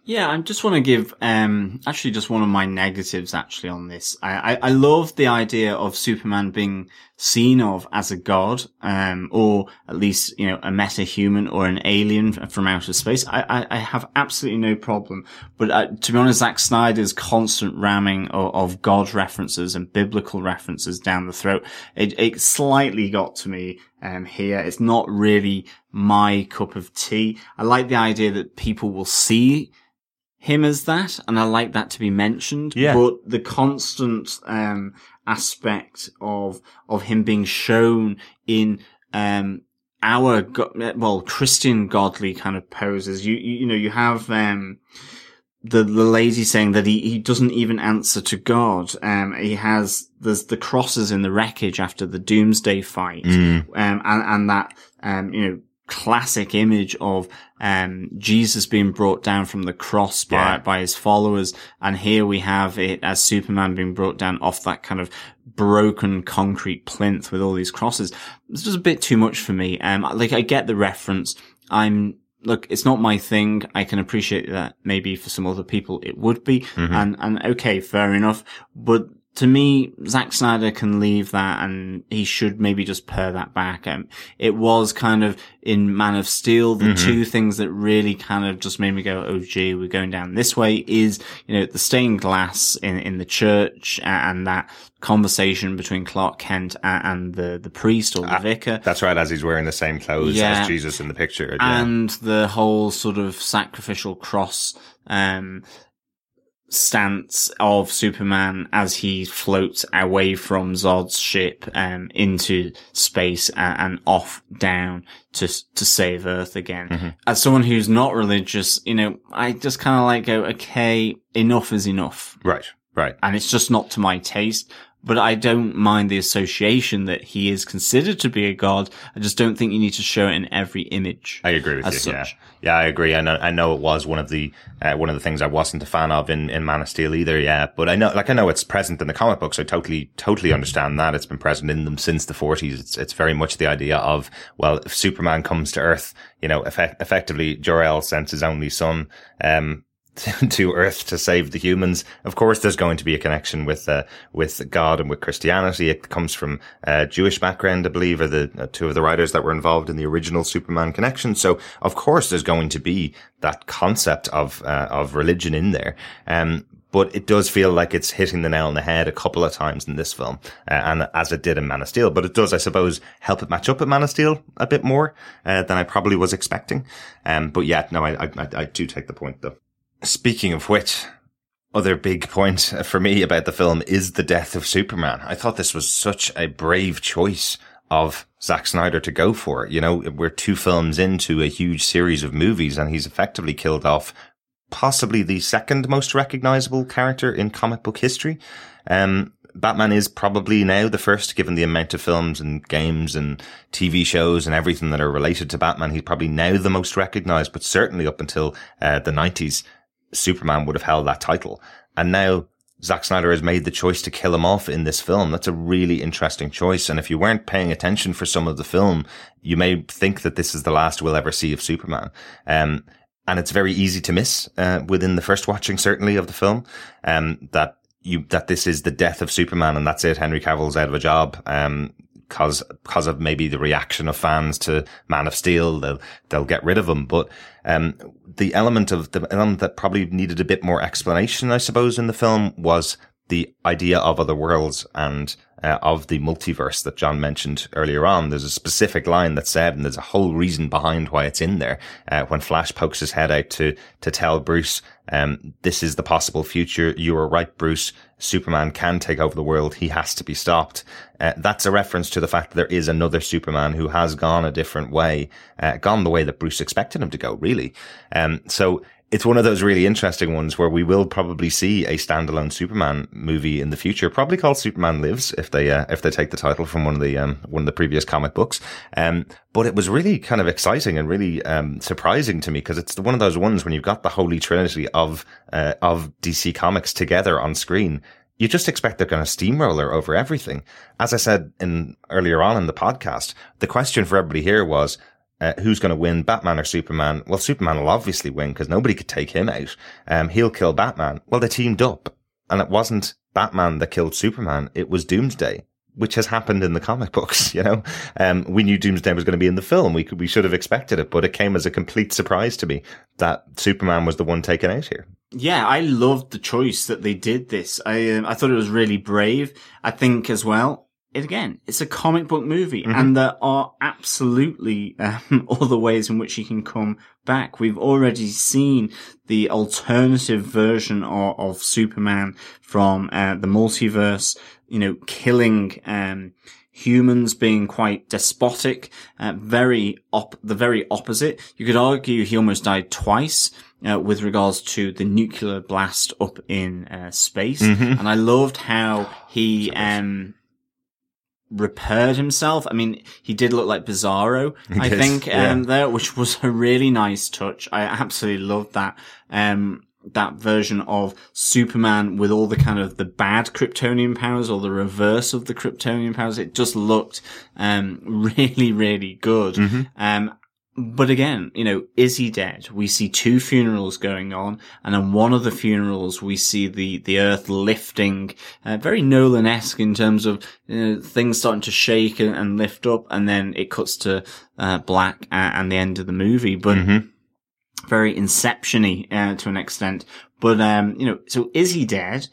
Yeah, I just want to give, um, actually just one of my negatives actually on this. I, I, I love the idea of Superman being seen of as a god, um, or at least, you know, a meta-human or an alien from outer space. I, I, I have absolutely no problem. But uh, to be honest, Zack Snyder's constant ramming of, of, God references and biblical references down the throat, it, it slightly got to me, um, here. It's not really my cup of tea. I like the idea that people will see him as that, and I like that to be mentioned. Yeah. But the constant um, aspect of of him being shown in um, our well Christian godly kind of poses. You you, you know you have um, the the lady saying that he, he doesn't even answer to God. Um, he has there's the crosses in the wreckage after the Doomsday fight, mm. um, and and that um, you know classic image of um, Jesus being brought down from the cross by yeah. by his followers, and here we have it as Superman being brought down off that kind of broken concrete plinth with all these crosses. It's just a bit too much for me. Um, like I get the reference. I'm look, it's not my thing. I can appreciate that maybe for some other people it would be, mm-hmm. and and okay, fair enough. But to me, Zack Snyder can leave that and he should maybe just pare that back. Um, it was kind of in Man of Steel, the mm-hmm. two things that really kind of just made me go, oh gee, we're going down this way is, you know, the stained glass in, in the church and that conversation between Clark Kent and the, the priest or the uh, vicar. That's right, as he's wearing the same clothes yeah. as Jesus in the picture. Yeah. And the whole sort of sacrificial cross, um, stance of Superman as he floats away from Zod's ship um, into space and, and, off down to to save Earth again. Mm-hmm. As someone who's not religious, you know, I just kind of like go, okay, enough is enough. Right, right. And it's just not to my taste. But I don't mind the association that he is considered to be a god. I just don't think you need to show it in every image. I agree with you. such. Yeah, yeah, I agree. I know, I know it was one of the uh, one of the things I wasn't a fan of in, in Man of Steel either. Yeah, but I know, like, I know it's present in the comic books. I totally, totally understand that it's been present in them since the forties. It's it's very much the idea of well, if Superman comes to Earth, you know, effect, effectively Jor El sends his only son. Um, to Earth to save the humans. Of course, there's going to be a connection with uh, with God and with Christianity. It comes from a Jewish background, I believe, are the uh, two of the writers that were involved in the original Superman connection. So, of course, there's going to be that concept of uh, of religion in there. Um, but it does feel like it's hitting the nail on the head a couple of times in this film, uh, and as it did in Man of Steel. But it does, I suppose, help it match up at Man of Steel a bit more uh, than I probably was expecting. Um, but yeah, no, I, I I do take the point though. Speaking of which, other big point for me about the film is the death of Superman. I thought this was such a brave choice of Zack Snyder to go for. it. You know, we're two films into a huge series of movies and he's effectively killed off possibly the second most recognizable character in comic book history. Um, Batman is probably now the first, given the amount of films and games and TV shows and everything that are related to Batman. He's probably now the most recognized, but certainly up until uh, the 90s, Superman would have held that title. And now Zack Snyder has made the choice to kill him off in this film. That's a really interesting choice. And if you weren't paying attention for some of the film, you may think that this is the last we'll ever see of Superman. Um, and it's very easy to miss, uh, within the first watching, certainly of the film, um, that you, that this is the death of Superman and that's it. Henry Cavill's out of a job. Um, cause, cause of maybe the reaction of fans to Man of Steel, they'll, they'll get rid of him. But, um, the element of the element that probably needed a bit more explanation, I suppose, in the film was the idea of other worlds and uh, of the multiverse that John mentioned earlier on. There's a specific line that said, and there's a whole reason behind why it's in there. Uh, when Flash pokes his head out to to tell Bruce, um, "This is the possible future." You were right, Bruce. Superman can take over the world. He has to be stopped. Uh, that's a reference to the fact that there is another Superman who has gone a different way, uh, gone the way that Bruce expected him to go. Really, um, so it's one of those really interesting ones where we will probably see a standalone Superman movie in the future, probably called Superman Lives, if they uh, if they take the title from one of the um, one of the previous comic books. Um, but it was really kind of exciting and really um, surprising to me because it's one of those ones when you've got the holy trinity of uh, of DC Comics together on screen. You just expect they're going to steamroller over everything. As I said in earlier on in the podcast, the question for everybody here was, uh, who's going to win, Batman or Superman? Well, Superman will obviously win because nobody could take him out. Um, he'll kill Batman. Well, they teamed up and it wasn't Batman that killed Superman. It was Doomsday, which has happened in the comic books. You know, um, we knew Doomsday was going to be in the film. We could, we should have expected it, but it came as a complete surprise to me that Superman was the one taken out here. Yeah, I loved the choice that they did this. I um, I thought it was really brave. I think as well. It again, it's a comic book movie, Mm-hmm. and there are absolutely um, other ways in which he can come back. We've already seen the alternative version of, of Superman from uh, the multiverse. You know, killing um, humans, being quite despotic, uh, very op- the very opposite. You could argue he almost died twice. Uh, with regards to the nuclear blast up in uh, space, Mm-hmm. and I loved how he um, repaired himself. I mean, he did look like Bizarro, I did, think, yeah. um, there, which was a really nice touch. I absolutely loved that. Um, that version of Superman with all the kind of the bad Kryptonian powers or the reverse of the Kryptonian powers. It just looked, um, really, really good. Mm-hmm. Um, but again, you know, is he dead? We see two funerals going on, and on one of the funerals, we see the, the earth lifting, uh, very Nolan-esque in terms of uh, things starting to shake and, and lift up, and then it cuts to uh, black at, and the end of the movie. But Mm-hmm. very Inception-y uh, to an extent. But um, you know, so is he dead?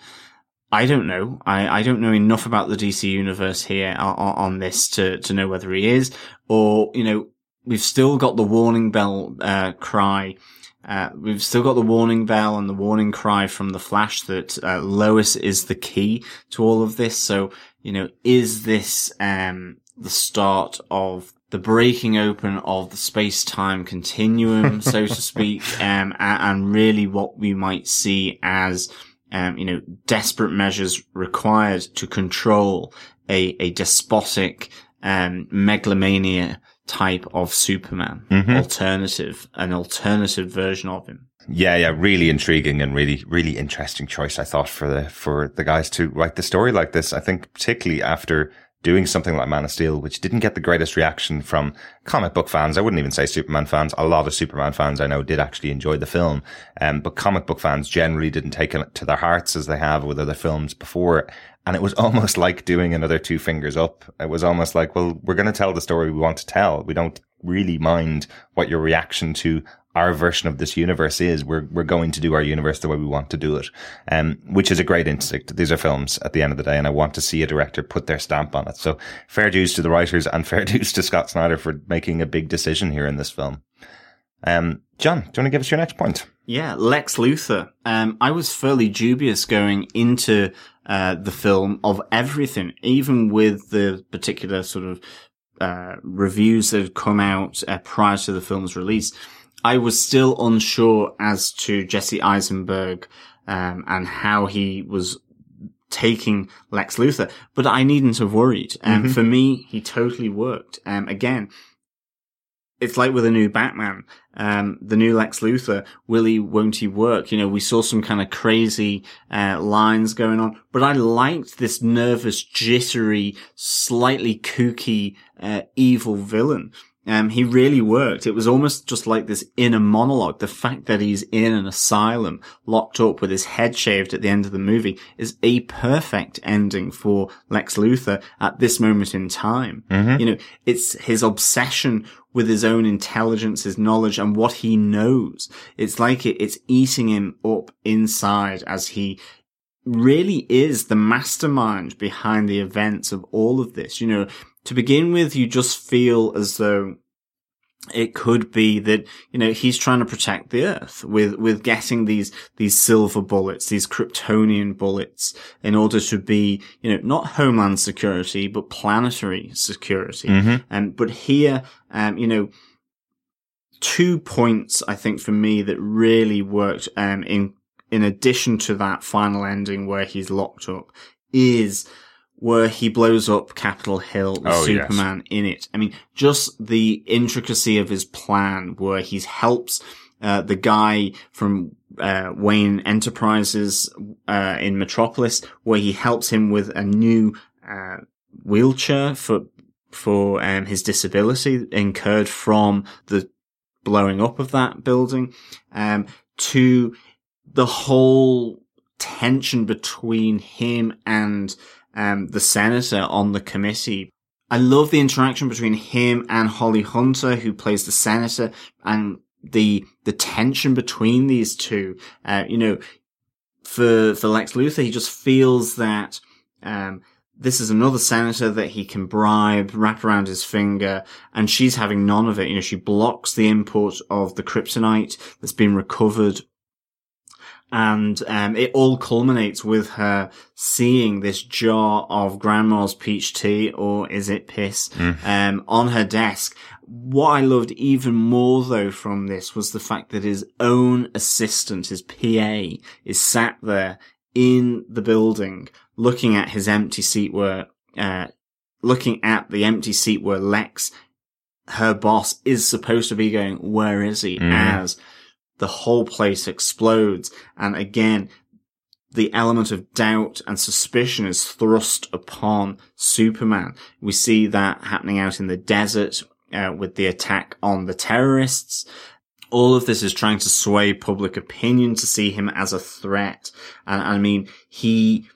I don't know. I, I don't know enough about the DC universe here on, on this to, to know whether he is or, you know, we've still got the warning bell, uh, cry. Uh, we've still got the warning bell and the warning cry from the Flash that, uh, Lois is the key to all of this. So, you know, is this, um, the start of the breaking open of the space-time continuum, so to speak, um, and really what we might see as, um, you know, desperate measures required to control a, a despotic, um, megalomania type of Superman mm-hmm. alternative, an alternative version of him. Yeah, yeah, really intriguing and really, really interesting choice. I thought for the for the guys to write the story like this. I think particularly after doing something like Man of Steel, which didn't get the greatest reaction from comic book fans. I wouldn't even say Superman fans. A lot of Superman fans I know did actually enjoy the film, um, but comic book fans generally didn't take it to their hearts as they have with other films before. And it was almost like doing another two fingers up. It was almost like, well, we're going to tell the story we want to tell. We don't really mind what your reaction to our version of this universe is. We're, we're going to do our universe the way we want to do it. Um, which is a great instinct. These are films at the end of the day, and I want to see a director put their stamp on it. So fair dues to the writers and fair dues to Scott Snyder for making a big decision here in this film. Um, John, do you want to give us your next point? Yeah, Lex Luthor. Um, I was fairly dubious going into uh, the film of everything, even with the particular sort of uh, reviews that had come out uh, prior to the film's release. I was still unsure as to Jesse Eisenberg um, and how he was taking Lex Luthor, but I needn't have worried. Um, For me, he totally worked. Um, again, it's like with a new Batman, um, the new Lex Luthor, will he, won't he work? You know, we saw some kind of crazy, uh, lines going on, but I liked this nervous, jittery, slightly kooky, uh, evil villain. Um, he really worked. It was almost just like this inner monologue. The fact that he's in an asylum, locked up with his head shaved at the end of the movie is a perfect ending for Lex Luthor at this moment in time. You know, it's his obsession with his own intelligence, his knowledge and what he knows. It's like it, it's eating him up inside as he really is the mastermind behind the events of all of this. You know, to begin with, you just feel as though it could be that, you know, he's trying to protect the earth with, with getting these, these silver bullets, these Kryptonian bullets in order to be, you know, not homeland security, but planetary security. And, but here, um, you know, two points I think for me that really worked, um, in, in addition to that final ending where he's locked up is where he blows up Capitol Hill with Oh, yes. Superman in it. I mean, just the intricacy of his plan where he helps uh, the guy from uh, Wayne Enterprises uh, in Metropolis, where he helps him with a new uh, wheelchair for for um, his disability incurred from the blowing up of that building, um, to the whole tension between him and um, the senator on the committee. I love the interaction between him and Holly Hunter, who plays the senator, and the the tension between these two. Uh, you know, for for Lex Luthor, he just feels that um, this is another senator that he can bribe, wrap around his finger, and she's having none of it. You know, she blocks the import of the kryptonite that's been recovered and um, it all culminates with her seeing this jar of grandma's peach tea, or is it piss, um, on her desk. What I loved even more though from this was the fact that his own assistant, his PA, is sat there in the building looking at his empty seat where, uh, looking at the empty seat where Lex, her boss, is supposed to be going, where is he? As the whole place explodes. And again, the element of doubt and suspicion is thrust upon Superman. We see that happening out in the desert uh, with the attack on the terrorists. All of this is trying to sway public opinion to see him as a threat. And I mean, he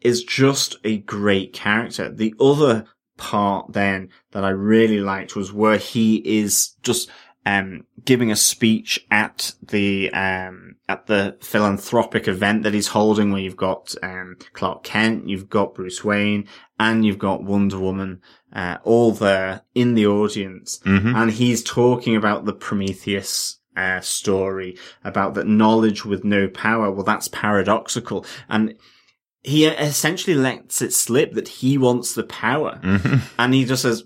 is just a great character. The other part then that I really liked was where he is just um, giving a speech at the um, at the philanthropic event that he's holding, where you've got um, Clark Kent, you've got Bruce Wayne, and you've got Wonder Woman, uh, all there in the audience, and he's talking about the Prometheus uh, story about that knowledge with no power. Well, that's paradoxical, and he essentially lets it slip that he wants the power, and he just says,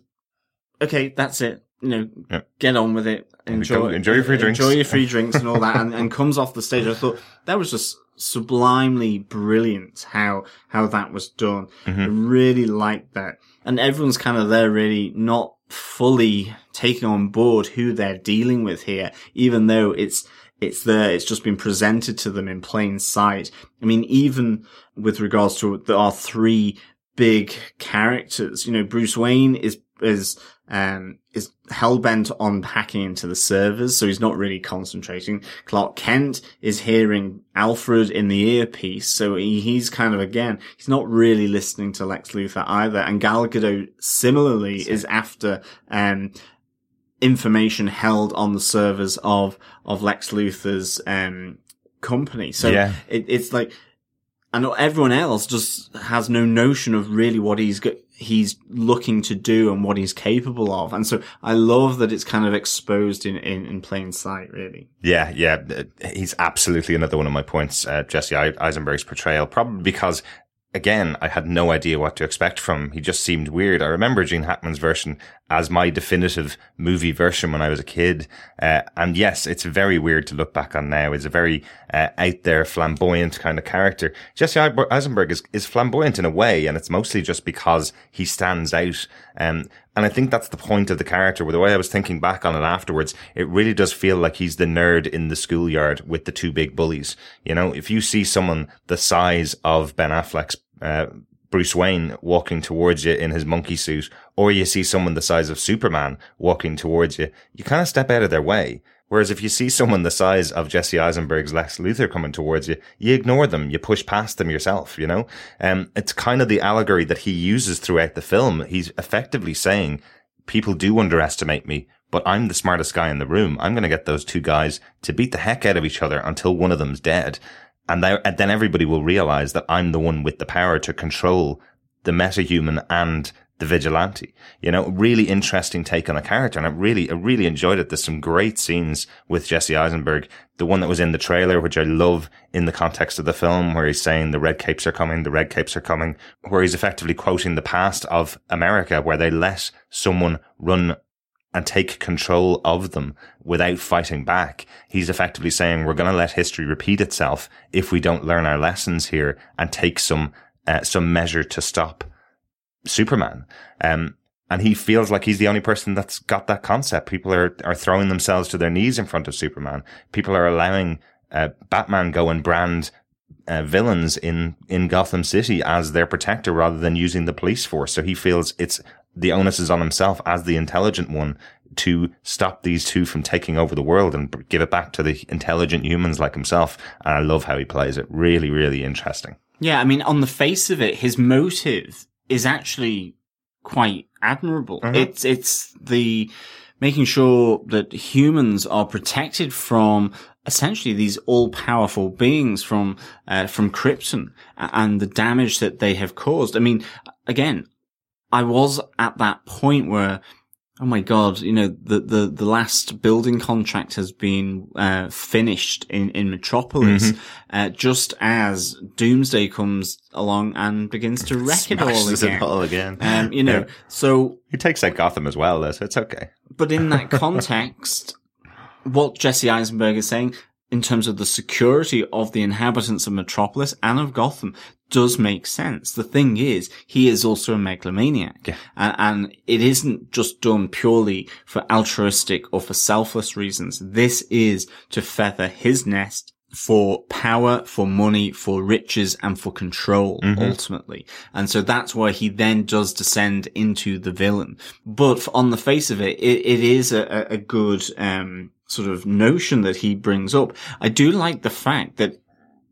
"Okay, that's it. You know, Yeah. get on with it. Enjoy, Enjoy your free drinks." Enjoy your free drinks and all that." and, and comes off the stage. I thought that was just sublimely brilliant how how that was done. Mm-hmm. I really liked that, and everyone's kind of there really not fully taking on board who they're dealing with here, even though it's it's there. It's just been presented to them in plain sight. I mean, even with regards to there are three big characters. You know, Bruce Wayne is is um is hell bent on hacking into the servers, so he's not really concentrating. Clark Kent is hearing Alfred in the earpiece, so he, he's kind of again he's not really listening to Lex Luthor either. And Gal Gadot similarly is after um information held on the servers of of Lex Luthor's um company. So Yeah. it, it's like and everyone else just has no notion of really what he's go- he's looking to do and what he's capable of. And so I love that it's kind of exposed in, in, in plain sight, really. Yeah, yeah, he's absolutely another one of my points. Uh, Jesse Eisenberg's portrayal, probably because again, I had no idea what to expect from. He just seemed weird. I remember Gene Hackman's version as my definitive movie version when I was a kid. Uh, and yes, it's very weird to look back on now. He's a very uh, out there, flamboyant kind of character. Jesse Eisenberg is, is flamboyant in a way, and it's mostly just because he stands out. Um, and I think that's the point of the character. With the way I was thinking back on it afterwards, it really does feel like he's the nerd in the schoolyard with the two big bullies. You know, if you see someone the size of Ben Affleck's uh, Bruce Wayne walking towards you in his monkey suit, or you see someone the size of Superman walking towards you, you kind of step out of their way. Whereas if you see someone the size of Jesse Eisenberg's Lex Luthor coming towards you, you ignore them, you push past them yourself, you know? Um, it's kind of the allegory that he uses throughout the film. He's effectively saying, people do underestimate me, but I'm the smartest guy in the room. I'm going to get those two guys to beat the heck out of each other until one of them's dead. And, and then everybody will realize that I'm the one with the power to control the metahuman and the vigilante. You know, really interesting take on a character. And I really, I really enjoyed it. There's some great scenes with Jesse Eisenberg. The one that was in the trailer, which I love in the context of the film, where he's saying the red capes are coming, the red capes are coming, where he's effectively quoting the past of America, where they let someone run and take control of them without fighting back. He's effectively saying we're going to let history repeat itself if we don't learn our lessons here and take some uh, some measure to stop Superman. Um, and he feels like he's the only person that's got that concept. People are are throwing themselves to their knees in front of Superman. People are allowing uh, Batman go and brand uh, villains in in Gotham City as their protector rather than using the police force. So he feels it's the onus is on himself as the intelligent one to stop these two from taking over the world and give it back to the intelligent humans like himself. And I love how he plays it. Really, really interesting. Yeah, I mean, on the face of it, his motive is actually quite admirable. Mhm. It's it's the making sure that humans are protected from essentially these all-powerful beings from uh, from Krypton and the damage that they have caused. I mean, again, I was at that point where, oh my god, you know, the the, the last building contract has been uh, finished in in Metropolis, uh, just as Doomsday comes along and begins to wreck it all again. it all again. Um, you know, Yeah. so He takes out Gotham as well, though, so it's okay. but in that context, what Jesse Eisenberg is saying in terms of the security of the inhabitants of Metropolis and of Gotham does make sense. The thing is, he is also a megalomaniac. Yeah. A- And it isn't just done purely for altruistic or for selfless reasons. This is to feather his nest for power, for money, for riches, and for control, ultimately. And so that's why he then does descend into the villain. But on the face of it, it, it is a, a- a good, um, sort of notion that he brings up. I do like the fact that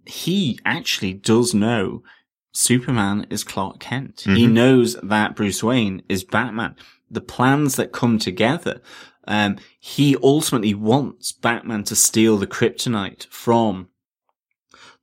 he actually does know Superman is Clark Kent. He knows that Bruce Wayne is Batman. The plans that come together, um, he ultimately wants Batman to steal the kryptonite from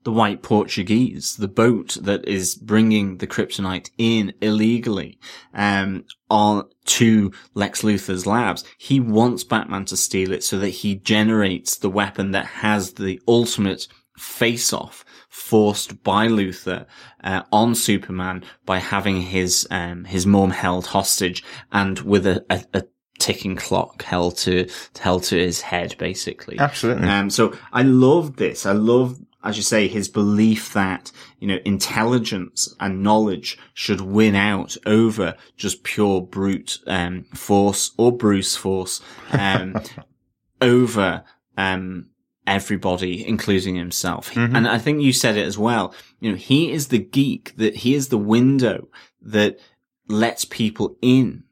the White Portuguese, the boat that is bringing the kryptonite in illegally, um, on to Lex Luthor's labs. He wants Batman to steal it so that he generates the weapon that has the ultimate face-off forced by Luthor uh, on Superman by having his um, his mom held hostage and with a, a, a ticking clock held to held to his head, basically. Absolutely. Um, so I love this. I love, as you say, his belief that, you know, intelligence and knowledge should win out over just pure brute, um, force or Bruce force, um, over, um, everybody, including himself. Mm-hmm. And I think you said it as well. You know, he is the geek that he is the window that lets people in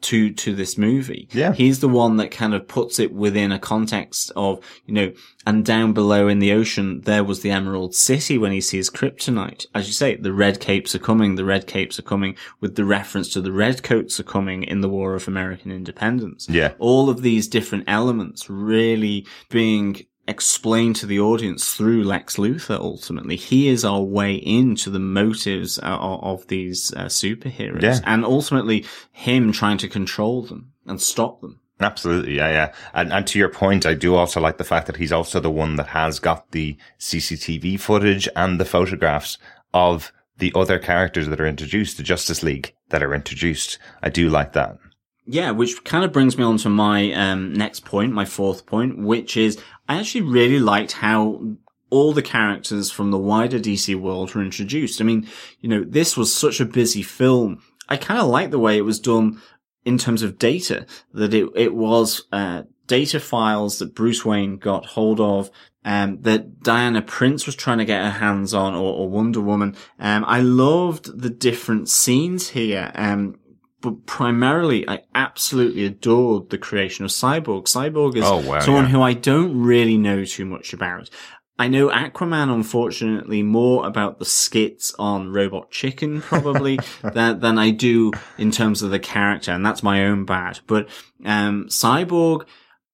to to this movie. Yeah. He's the one that kind of puts it within a context of, you know, and down below in the ocean there was the Emerald City when he sees kryptonite. As you say, the red capes are coming, the red capes are coming with the reference to the redcoats are coming in the War of American Independence. Yeah. All of these different elements really being explained to the audience through Lex Luthor. Ultimately, he is our way into the motives uh, of these uh, superheroes, yeah. and ultimately him trying to control them and stop them. Absolutely, yeah, yeah. And, and to your point, I do also like the fact that he's also the one that has got the CCTV footage and the photographs of the other characters that are introduced, the Justice League that are introduced. I do like that. Yeah, which kind of brings me on to my um, next point, my fourth point, which is I actually really liked how all the characters from the wider DC world were introduced. I mean, you know, this was such a busy film. I kind of like the way it was done in terms of data, that it, it was, uh, data files that Bruce Wayne got hold of, um, that Diana Prince was trying to get her hands on, or, or Wonder Woman. Um, I loved the different scenes here. Um, but primarily, I absolutely adored the creation of Cyborg. Cyborg is oh, wow, someone yeah. who I don't really know too much about. I know Aquaman, unfortunately, more about the skits on Robot Chicken, probably, than, than I do in terms of the character, and that's my own bad. But, um, Cyborg,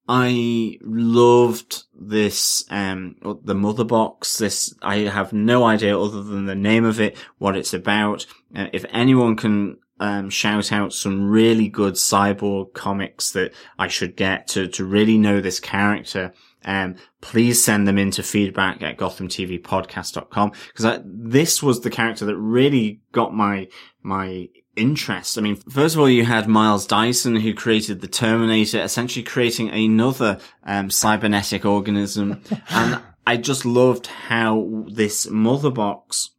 I loved this, um, the mother box. This, I have no idea other than the name of it, what it's about. Uh, if anyone can um, shout out some really good cyborg comics that I should get to, to really know this character. Um, please send them into feedback at gothamtvpodcast.com because this was the character that really got my, my interest. I mean, first of all, you had Miles Dyson who created the Terminator, essentially creating another, um, cybernetic organism. and I just loved how this mother box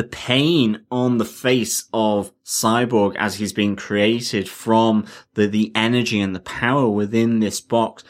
the pain on the face of Cyborg as he's being created from the, the energy and the power within this box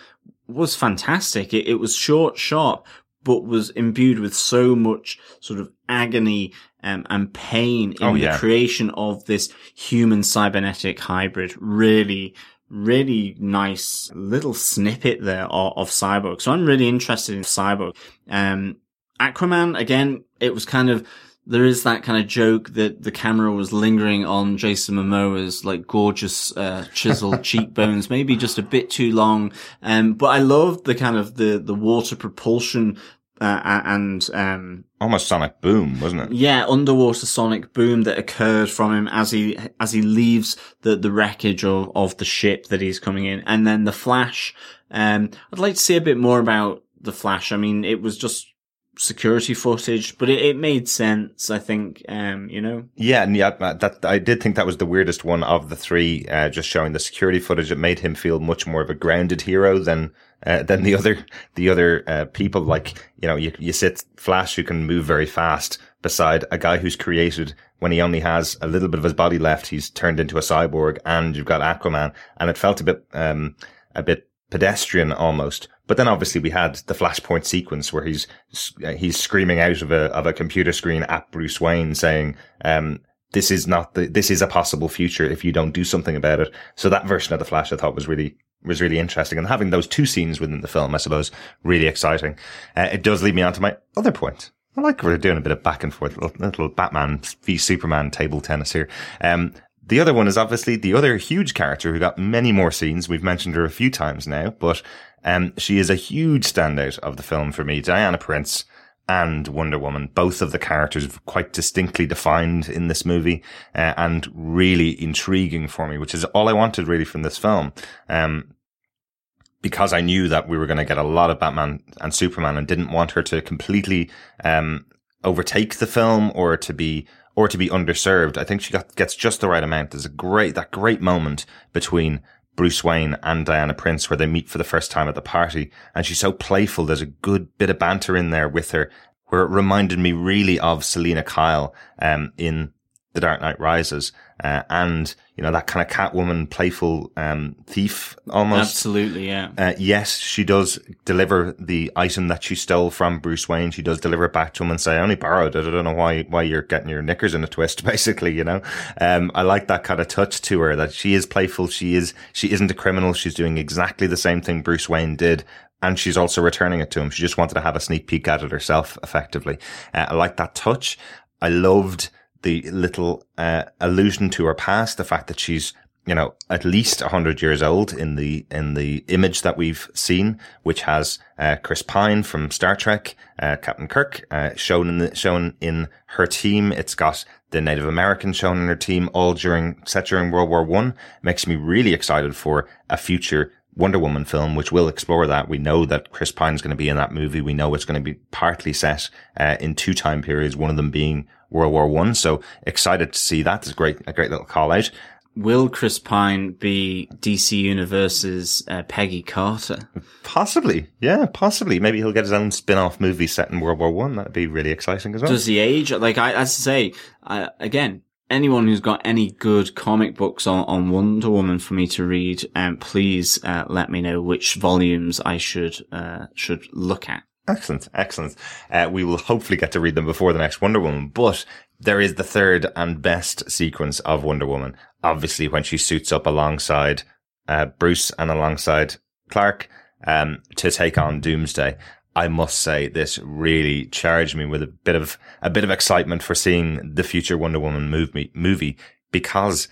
was fantastic. It, it was short, sharp, but was imbued with so much sort of agony um, and pain in Oh, yeah. the creation of this human cybernetic hybrid. Really, really nice little snippet there of, of Cyborg. So I'm really interested in Cyborg. Um, Aquaman, again, it was kind of, there is that kind of joke that the camera was lingering on Jason Momoa's like gorgeous, uh, chiseled cheekbones, maybe just a bit too long. Um, but I loved the kind of the, the water propulsion, uh, and, um, Almost Sonic Boom, wasn't it? yeah, underwater sonic boom that occurred from him as he as he leaves the the wreckage of of the ship that he's coming in, and then the flash. Um, I'd like to see a bit more about the flash. I mean, it was just security footage, but it, it made sense. I think, um, you know. Yeah, and yeah, that I did think that was the weirdest one of the three. Uh, just showing the security footage, it made him feel much more of a grounded hero than uh, than the other the other uh, people. Like you know, you you sit Flash who can move very fast beside a guy who's created when he only has a little bit of his body left. He's turned into a cyborg, and you've got Aquaman, and it felt a bit um a bit pedestrian almost. But then obviously we had the flashpoint sequence where he's he's screaming out of a of a computer screen at Bruce Wayne saying, um, "This is not the this is a possible future if you don't do something about it." So that version of the Flash I thought was really was really interesting, and having those two scenes within the film, I suppose, really exciting. Uh, it does lead me on to my other point. I like we're doing a bit of back and forth, little, little Batman v Superman table tennis here. Um, the other one is obviously the other huge character who got many more scenes. We've mentioned her a few times now, but um, she is a huge standout of the film for me. Diana Prince and Wonder Woman, both of the characters quite distinctly defined in this movie, uh, and really intriguing for me, which is all I wanted really from this film. Um, because I knew that we were going to get a lot of Batman and Superman and didn't want her to completely, um, overtake the film or to be or to be underserved. I think she got, gets just the right amount. There's a great, that great moment between Bruce Wayne and Diana Prince where they meet for the first time at the party. And she's so playful. There's a good bit of banter in there with her where it reminded me really of Selina Kyle, um, in The Dark Knight Rises, uh, and, you know, that kind of Catwoman playful, um, thief almost. Absolutely, yeah. Uh, yes, she does deliver the item that she stole from Bruce Wayne. She does deliver it back to him and say, I only borrowed it. I don't know why, why you're getting your knickers in a twist, basically, you know? Um, I like that kind of touch to her that she is playful. She is, she isn't a criminal. She's doing exactly the same thing Bruce Wayne did. And she's also returning it to him. She just wanted to have a sneak peek at it herself, effectively. Uh, I like that touch. I loved the little uh, allusion to her past, the fact that she's you know at least hundred years old in the in the image that we've seen, which has uh, Chris Pine from Star Trek, uh, Captain Kirk uh, shown in the, shown in her team. It's got the Native American shown in her team, all during set during World War One. Makes me really excited for a future Wonder Woman film, which will explore that. We know that Chris Pine's going to be in that movie. We know it's going to be partly set uh, in two time periods, one of them being World War One. So excited to see that. It's a great, a great little call out. Will Chris Pine be DC Universe's uh, Peggy Carter? Possibly, yeah, possibly. Maybe he'll get his own spin-off movie set in World War One. That'd be really exciting as well. Does he age? Like I, as I say, I, again, anyone who's got any good comic books on, on Wonder Woman for me to read, um, please uh, let me know which volumes I should uh, should look at. Excellent, excellent. Uh, we will hopefully get to read them before the next Wonder Woman, but there is the third and best sequence of Wonder Woman. Obviously, when she suits up alongside uh, Bruce and alongside Clark um, to take on Doomsday. I must say this really charged me with a bit of a bit of excitement for seeing the future Wonder Woman movie movie because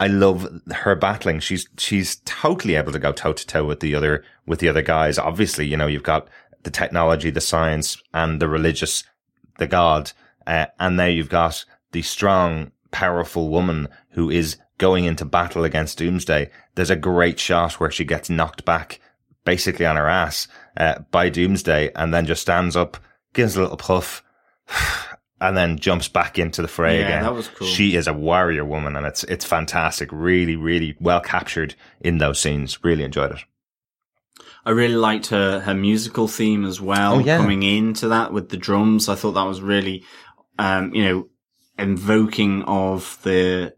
I love her battling. She's she's totally able to go toe to toe with the other with the other guys. Obviously, you know you've got the technology, the science, and the religious, the God. Uh, and now you've got the strong, powerful woman who is going into battle against Doomsday. There's a great shot where she gets knocked back basically on her ass uh, by Doomsday and then just stands up, gives a little puff, and then jumps back into the fray Yeah, again. that was cool. She is a warrior woman and it's it's fantastic. Really, really well captured in those scenes. Really enjoyed it. I really liked her her musical theme as well. Oh, yeah. Coming into that with the drums, I thought that was really, um, you know, invoking of the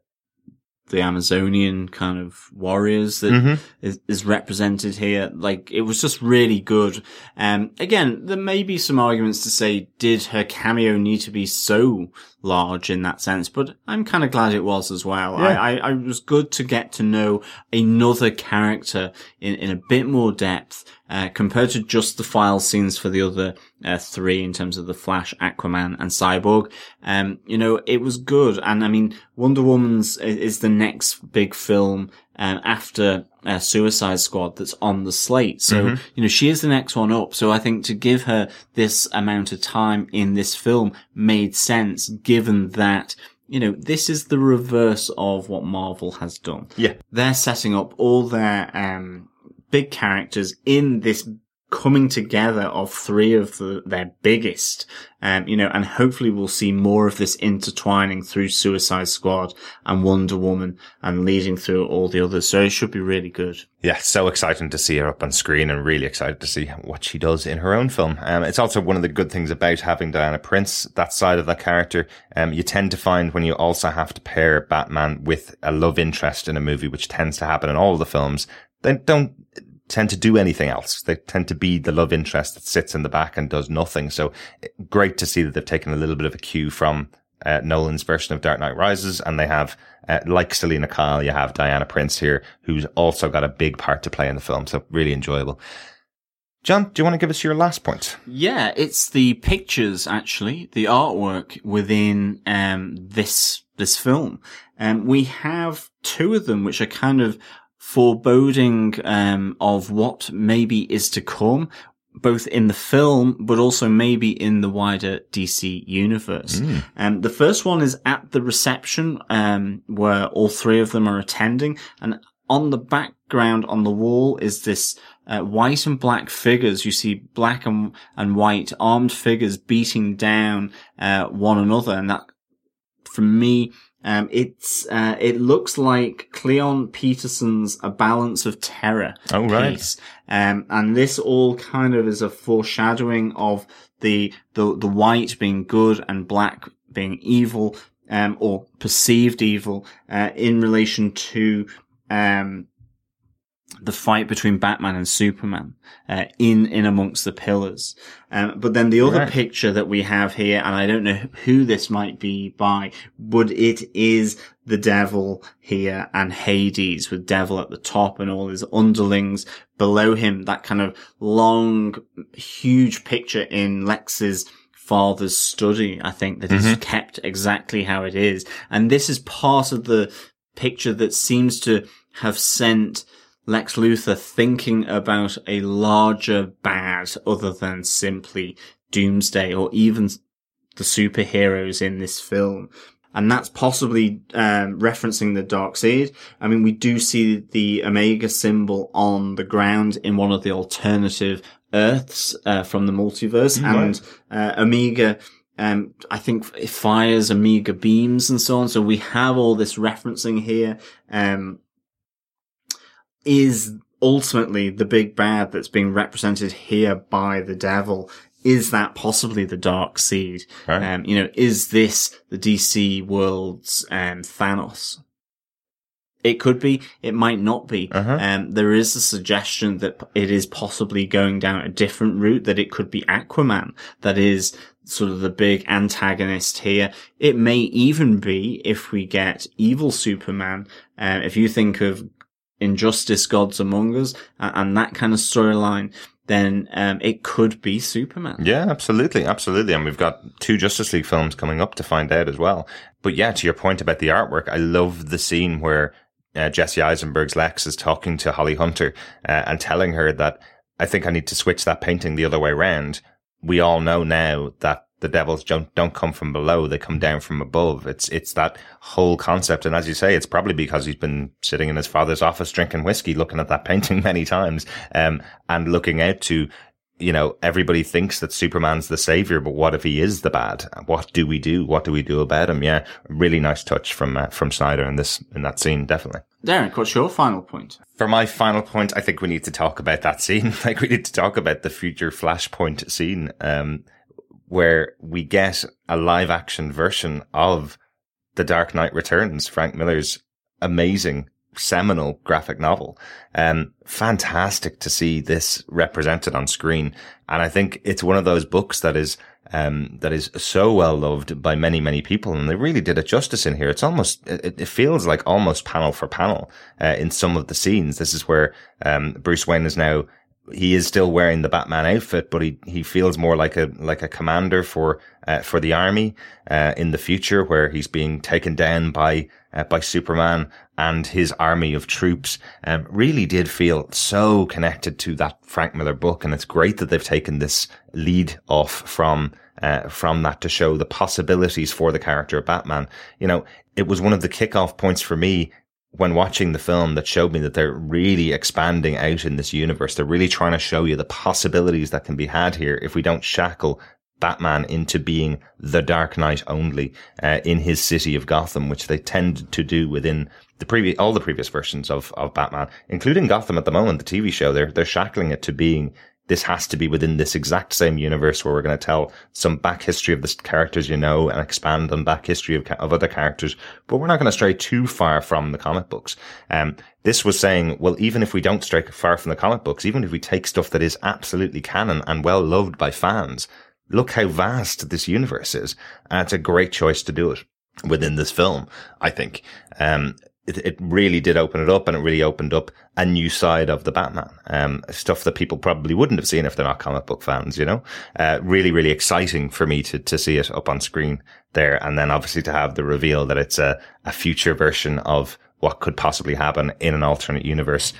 the Amazonian kind of warriors that Mhm. is, is represented here. Like it was just really good. Um, again, there may be some arguments to say, did her cameo need to be so large in that sense? But I'm kind of glad it was as well. Yeah. I, I, I was good to get to know another character in, in a bit more depth. Uh, compared to just the file scenes for the other uh, three in terms of the Flash, Aquaman, and Cyborg, um, you know, it was good. And I mean, Wonder Woman's is the next big film um, after uh, Suicide Squad that's on the slate. So, you know, she is the next one up. So I think to give her this amount of time in this film made sense given that, you know, this is the reverse of what Marvel has done. Yeah. They're setting up all their, um, big characters in this coming together of three of the, their biggest, um, you know, and hopefully we'll see more of this intertwining through Suicide Squad and Wonder Woman and leading through all the others. So it should be really good. Yeah, so exciting to see her up on screen and really excited to see what she does in her own film. Um, it's also one of the good things about having Diana Prince, that side of that character. Um, you tend to find when you also have to pair Batman with a love interest in a movie, which tends to happen in all the films, they don't tend to do anything else. They tend to be the love interest that sits in the back and does nothing. So great to see that they've taken a little bit of a cue from uh, Nolan's version of Dark Knight Rises, and they have, uh, like Selina Kyle, you have Diana Prince here, who's also got a big part to play in the film. So really enjoyable. John, do you want to give us your last point? Yeah, it's the pictures actually, the artwork within um, this this film. Um, we have two of them, which are kind of foreboding um, of what maybe is to come, both in the film, but also maybe in the wider DC universe. Um, the first one is at the reception, um, where all three of them are attending, and on the background on the wall is this uh, white and black figures. You see black and, and white armed figures beating down uh, one another, and that for me. Um, it's uh, it looks like Cleon Peterson's A Balance of Terror Oh, right. piece, um, and this all kind of is a foreshadowing of the the the white being good and black being evil, um, or perceived evil, uh, in relation to um, the fight between Batman and Superman uh, in in amongst the pillars. Um, but then the other Right. picture that we have here, and I don't know who this might be by, but it is the devil here and Hades with devil at the top and all his underlings below him. That kind of long, huge picture in Lex's father's study. I think that is kept exactly how it is, and this is part of the picture that seems to have sent Lex Luthor thinking about a larger bad other than simply Doomsday or even the superheroes in this film. And that's possibly um, referencing the Darkseid. I mean, we do see the Omega symbol on the ground in one of the alternative Earths uh, from the multiverse, and uh, Omega um, I think it fires Omega beams and so on. So we have all this referencing here. Um, is ultimately the big bad that's being represented here by the devil. Is that possibly the Darkseid? Right. Um, you know, is this the DC world's, um, Thanos? It could be. It might not be. Uh-huh. Um, there is a suggestion that it is possibly going down a different route, that it could be Aquaman that is sort of the big antagonist here. It may even be if we get evil Superman. Um, if you think of Injustice Gods Among Us uh, and that kind of storyline, then um, it could be Superman. Yeah, absolutely, absolutely. And we've got two Justice League films coming up to find out as well. But yeah, to your point about the artwork, I love the scene where uh, Jesse Eisenberg's Lex is talking to Holly Hunter uh, and telling her that I think I need to switch that painting the other way around. We all know now that the devils don't don't come from below; they come down from above. It's it's that whole concept, and as you say, it's probably because he's been sitting in his father's office drinking whiskey, looking at that painting many times, um, and looking out to you know, everybody thinks that Superman's the savior, but what if he is the bad? What do we do? What do we do about him? Yeah, really nice touch from uh, from Snyder in this in that scene, definitely. Darren, what's your final point? For my final point, I think we need to talk about that scene. like we need to talk about the future Flashpoint scene, um, where we get a live action version of The Dark Knight Returns, Frank Miller's amazing seminal graphic novel. Um, fantastic to see this represented on screen. And I think it's one of those books that is, um, that is so well loved by many, many people. And they really did it justice in here. It's almost, it, it feels like almost panel for panel, uh, in some of the scenes. This is where, um, Bruce Wayne is now, he is still wearing the Batman outfit, but he, he feels more like a, like a commander for, uh, for the army, uh, in the future where he's being taken down by, uh, by Superman and his army of troops, um, really did feel so connected to that Frank Miller book. And it's great that they've taken this lead off from, uh, from that to show the possibilities for the character of Batman. You know, it was one of the kickoff points for me when watching the film that showed me that they're really expanding out in this universe. They're really trying to show you the possibilities that can be had here if we don't shackle Batman into being the Dark Knight only uh, in his city of Gotham, which they tend to do within the previous all the previous versions of of Batman, including Gotham at the moment, the TV show. They're they're shackling it to being this has to be within this exact same universe where we're going to tell some back history of the characters you know and expand on back history of, of other characters. But we're not going to stray too far from the comic books. Um, this was saying, well, even if we don't stray far from the comic books, even if we take stuff that is absolutely canon and well loved by fans, look how vast this universe is. And it's a great choice to do it within this film, I think. Um, it, it really did open it up and it really opened up a new side of the Batman. Um, stuff that people probably wouldn't have seen if they're not comic book fans, you know? Uh, really, really exciting for me to, to see it up on screen there. And then obviously to have the reveal that it's a, a future version of what could possibly happen in an alternate universe.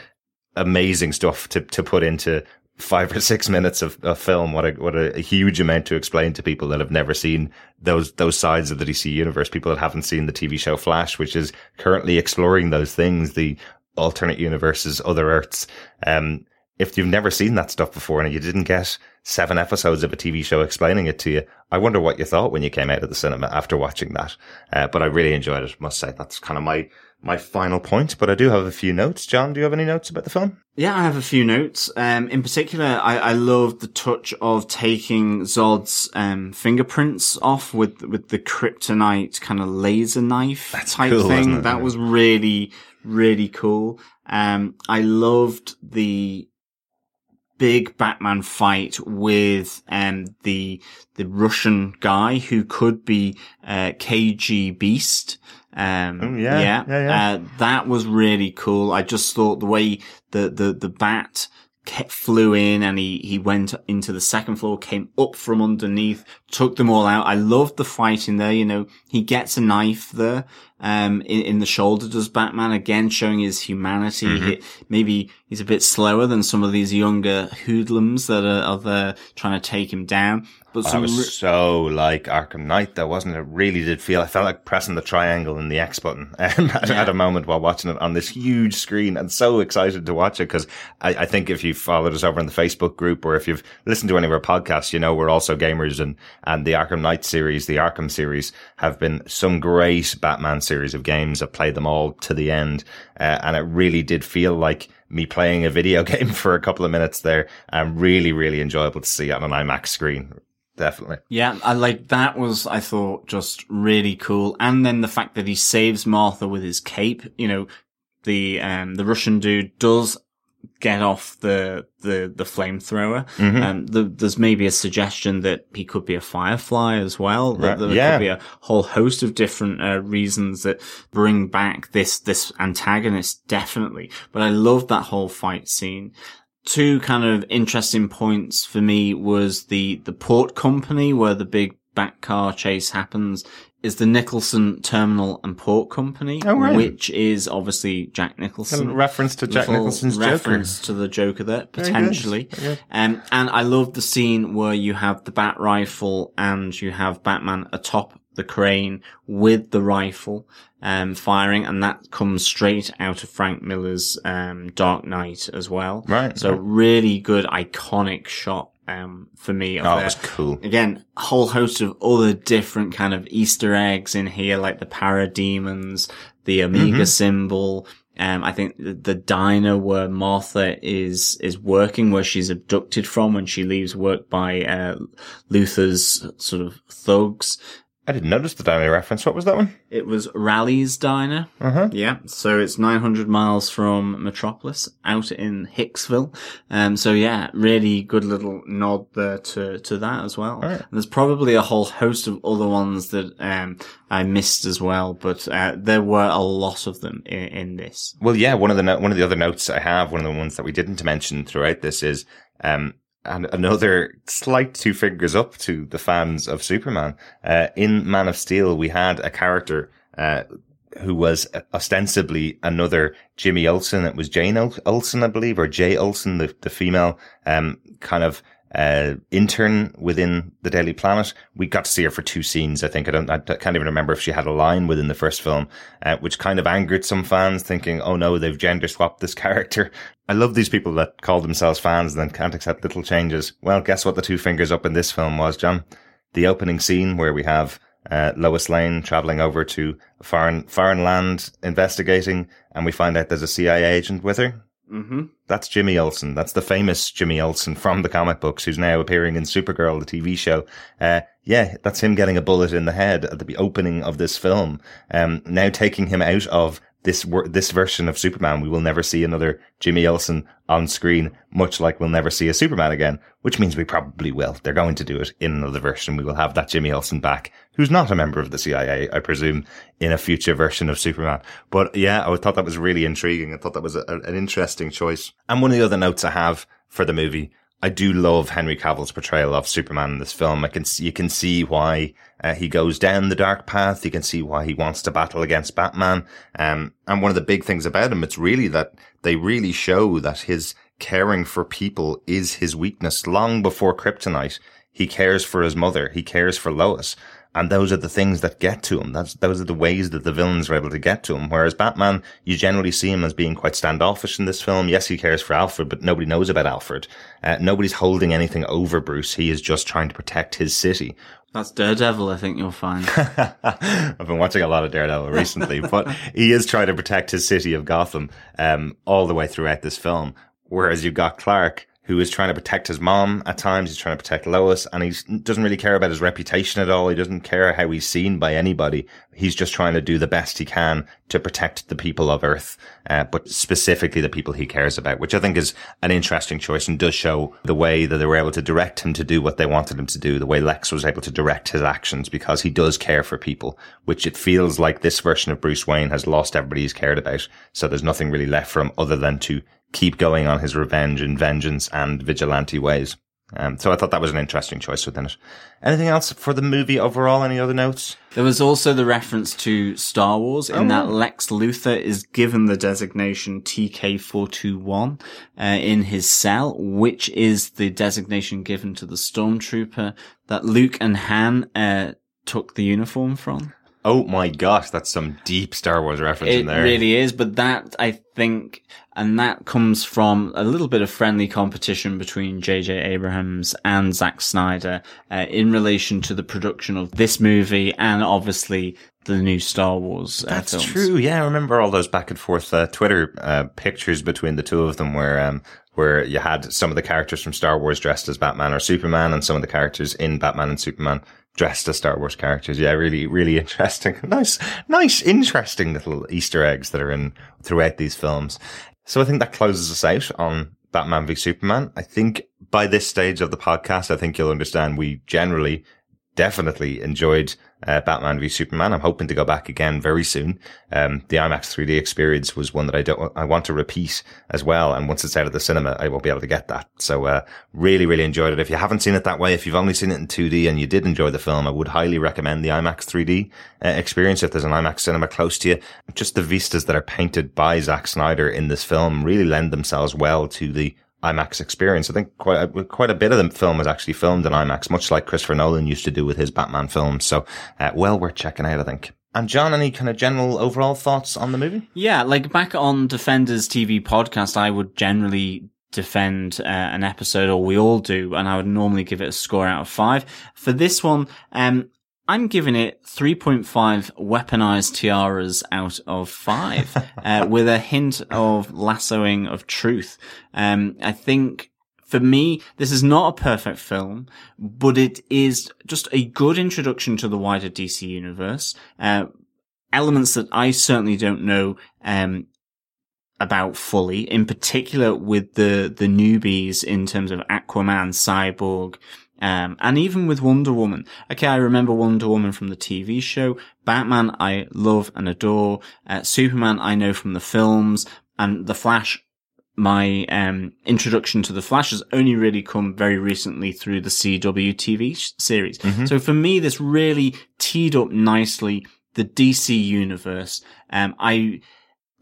Amazing stuff to, to put into five or six minutes of, of film. What a, what a, a huge amount to explain to people that have never seen those, those sides of the DC universe. People that haven't seen the TV show Flash, which is currently exploring those things, the alternate universes, other Earths. Um, if you've never seen that stuff before and you didn't get seven episodes of a TV show explaining it to you, I wonder what you thought when you came out of the cinema after watching that. Uh, but I really enjoyed it, must say. That's kind of my, my final point, but I do have a few notes. John, do you have any notes about the film? Yeah, I have a few notes. Um, in particular, I, I love the touch of taking Zod's um, fingerprints off with with the kryptonite kind of laser knife That's type cool, thing. That was really really cool. Um, I loved the big Batman fight with um the the Russian guy who could be uh, KG Beast. Um, Oh, yeah, yeah, yeah, yeah. Uh, that was really cool. I just thought the way the the the bat ke- flew in and he he went into the second floor, came up from underneath, took them all out. I loved the fight in there. You know, he gets a knife there, um, in, in the shoulder. Does Batman again showing his humanity? Mm-hmm. He- maybe he's a bit slower than some of these younger hoodlums that are, are there trying to take him down. But some was re- so like Arkham Knight, though, wasn't it? It Really did feel. I felt like pressing the triangle and the X button um, at, Yeah. at a moment while watching it on this huge screen, and so excited to watch it because I, I think if you've followed us over in the Facebook group or if you've listened to any of our podcasts, you know we're also gamers, and and the Arkham Knight series, the Arkham series, have been some great Batman series of games. I've played them all to the end, uh, and it really did feel like me playing a video game for a couple of minutes there. And really, really enjoyable to see on an IMAX screen. Definitely. Yeah, I like that was I thought just really cool, and then the fact that he saves Martha with his cape. You know, the um the Russian dude does get off the the the flamethrower. Mhm. Um, the, there's maybe a suggestion that he could be a firefly as well. Right, there yeah. could be a whole host of different uh, reasons that bring back this this antagonist definitely. But I love that whole fight scene two kind of interesting points for me was the the port company where the big back car chase happens is the Nicholson Terminal and Port Company, Oh, right. which is obviously Jack A Nicholson. reference to Jack Nicholson's reference to the Joker there, potentially. Um, and I love the scene where you have the bat rifle and you have Batman atop the crane with the rifle, um, firing, and that comes straight out of Frank Miller's, um, Dark Knight as well. Right. So really good, iconic shot, um, for me. of Oh, there. was cool. Again, a whole host of other different kind of Easter eggs in here, like the parademons, the Omega Mhm. symbol. Um, I think the, the diner where Martha is, is working, where she's abducted from when she leaves work by, uh, Luthor's sort of thugs. I didn't notice the diner reference. What was that one? It was Raleig's diner. Uh huh. Yeah, so it's 900 miles from Metropolis, out in Hicksville. Um, so yeah, really good little nod there to, to that as well. Alright. And there's probably a whole host of other ones that, um, I missed as well, but, uh, there were a lot of them in, in this. Well, yeah. One of the no- one of the other notes I have, one of the ones that we didn't mention throughout this is, um, and another slight two fingers up to the fans of Superman. Uh, in Man of Steel, we had a character, uh, who was ostensibly another Jimmy Olsen. It was Jane Ol- Olsen, I believe, or Jay Olsen, the, the female, um, kind of, uh, intern within the Daily Planet. We got to see her for two scenes. I think I don't, I can't even remember if she had a line within the first film, uh, which kind of angered some fans thinking, oh no, they've gender swapped this character. I love these people that call themselves fans and then can't accept little changes. Well, guess what the two fingers up in this film was, John? The opening scene where we have uh, Lois Lane traveling over to foreign foreign land investigating, and we find out there's a CIA agent with her. Mm-hmm. That's Jimmy Olsen. That's the famous Jimmy Olsen from the comic books, who's now appearing in Supergirl, the TV show. Uh, yeah, that's him getting a bullet in the head at the opening of this film. Um, now taking him out of this this version of Superman, we will never see another Jimmy Olsen on screen, much like we'll never see a Superman again, which means we probably will. They're going to do it in another version. We will have that Jimmy Olsen back, who's not a member of the CIA, I presume, in a future version of Superman. But yeah, I thought that was really intriguing. I thought that was a, an interesting choice. And one of the other notes I have for the movie, I do love Henry Cavill's portrayal of Superman in this film. I can you can see why uh, he goes down the dark path. You can see why he wants to battle against Batman. Um, and one of the big things about him, it's really that they really show that his caring for people is his weakness. Long before Kryptonite, he cares for his mother. He cares for Lois. And those are the things that get to him. That's, those are the ways that the villains are able to get to him. Whereas Batman, you generally see him as being quite standoffish in this film. Yes, he cares for Alfred, but nobody knows about Alfred. Uh, nobody's holding anything over Bruce. He is just trying to protect his city. That's Daredevil, I think you'll find. I've been watching a lot of Daredevil recently, but he is trying to protect his city of Gotham um, all the way throughout this film. Whereas you've got Clark, who is trying to protect his mom at times. He's trying to protect Lois and he doesn't really care about his reputation at all. He doesn't care how he's seen by anybody. He's just trying to do the best he can to protect the people of Earth, uh, but specifically the people he cares about, which I think is an interesting choice and does show the way that they were able to direct him to do what they wanted him to do, the way Lex was able to direct his actions because he does care for people, which it feels like this version of Bruce Wayne has lost everybody he's cared about. So there's nothing really left for him other than to keep going on his revenge and vengeance and vigilante ways. Um, so I thought that was an interesting choice within it. Anything else for the movie overall? Any other notes? There was also the reference to Star Wars in oh, that Lex Luthor is given the designation TK421 uh, in his cell, which is the designation given to the stormtrooper that Luke and Han uh, took the uniform from. Oh my gosh, that's some deep Star Wars reference it in there. It really is, but that I think, and that comes from a little bit of friendly competition between J.J. Abrams and Zack Snyder uh, in relation to the production of this movie and obviously the new Star Wars. Uh, That's films. true. Yeah, I remember all those back and forth uh, Twitter uh, pictures between the two of them, where um, where you had some of the characters from Star Wars dressed as Batman or Superman, and some of the characters in Batman and Superman dressed as Star Wars characters. Yeah, really, really interesting. nice, nice, interesting little Easter eggs that are in throughout these films. So I think that closes us out on Batman v Superman. I think by this stage of the podcast, I think you'll understand we generally definitely enjoyed uh, Batman v Superman. I'm hoping to go back again very soon. Um, the IMAX 3D experience was one that I don't, I want to repeat as well. And once it's out of the cinema, I won't be able to get that. So, uh, really, really enjoyed it. If you haven't seen it that way, if you've only seen it in 2D and you did enjoy the film, I would highly recommend the IMAX 3D uh, experience. If there's an IMAX cinema close to you, just the vistas that are painted by Zack Snyder in this film really lend themselves well to the IMAX experience. I think quite a, quite a bit of the film was actually filmed in IMAX, much like Christopher Nolan used to do with his Batman films. So, uh, well worth checking out, I think. And John, any kind of general overall thoughts on the movie? Yeah, like back on Defenders TV podcast, I would generally defend uh, an episode, or we all do, and I would normally give it a score out of five. For this one, um, I'm giving it 3.5 weaponized tiaras out of 5, uh, with a hint of lassoing of truth. Um, I think for me, this is not a perfect film, but it is just a good introduction to the wider DC universe. Uh, elements that I certainly don't know, um, about fully, in particular with the, the newbies in terms of Aquaman, Cyborg, um, and even with Wonder Woman. Okay, I remember Wonder Woman from the TV show. Batman, I love and adore. Uh, Superman, I know from the films. And The Flash, my um, introduction to The Flash has only really come very recently through the CW TV sh- series. Mm-hmm. So for me, this really teed up nicely the DC universe. Um, I,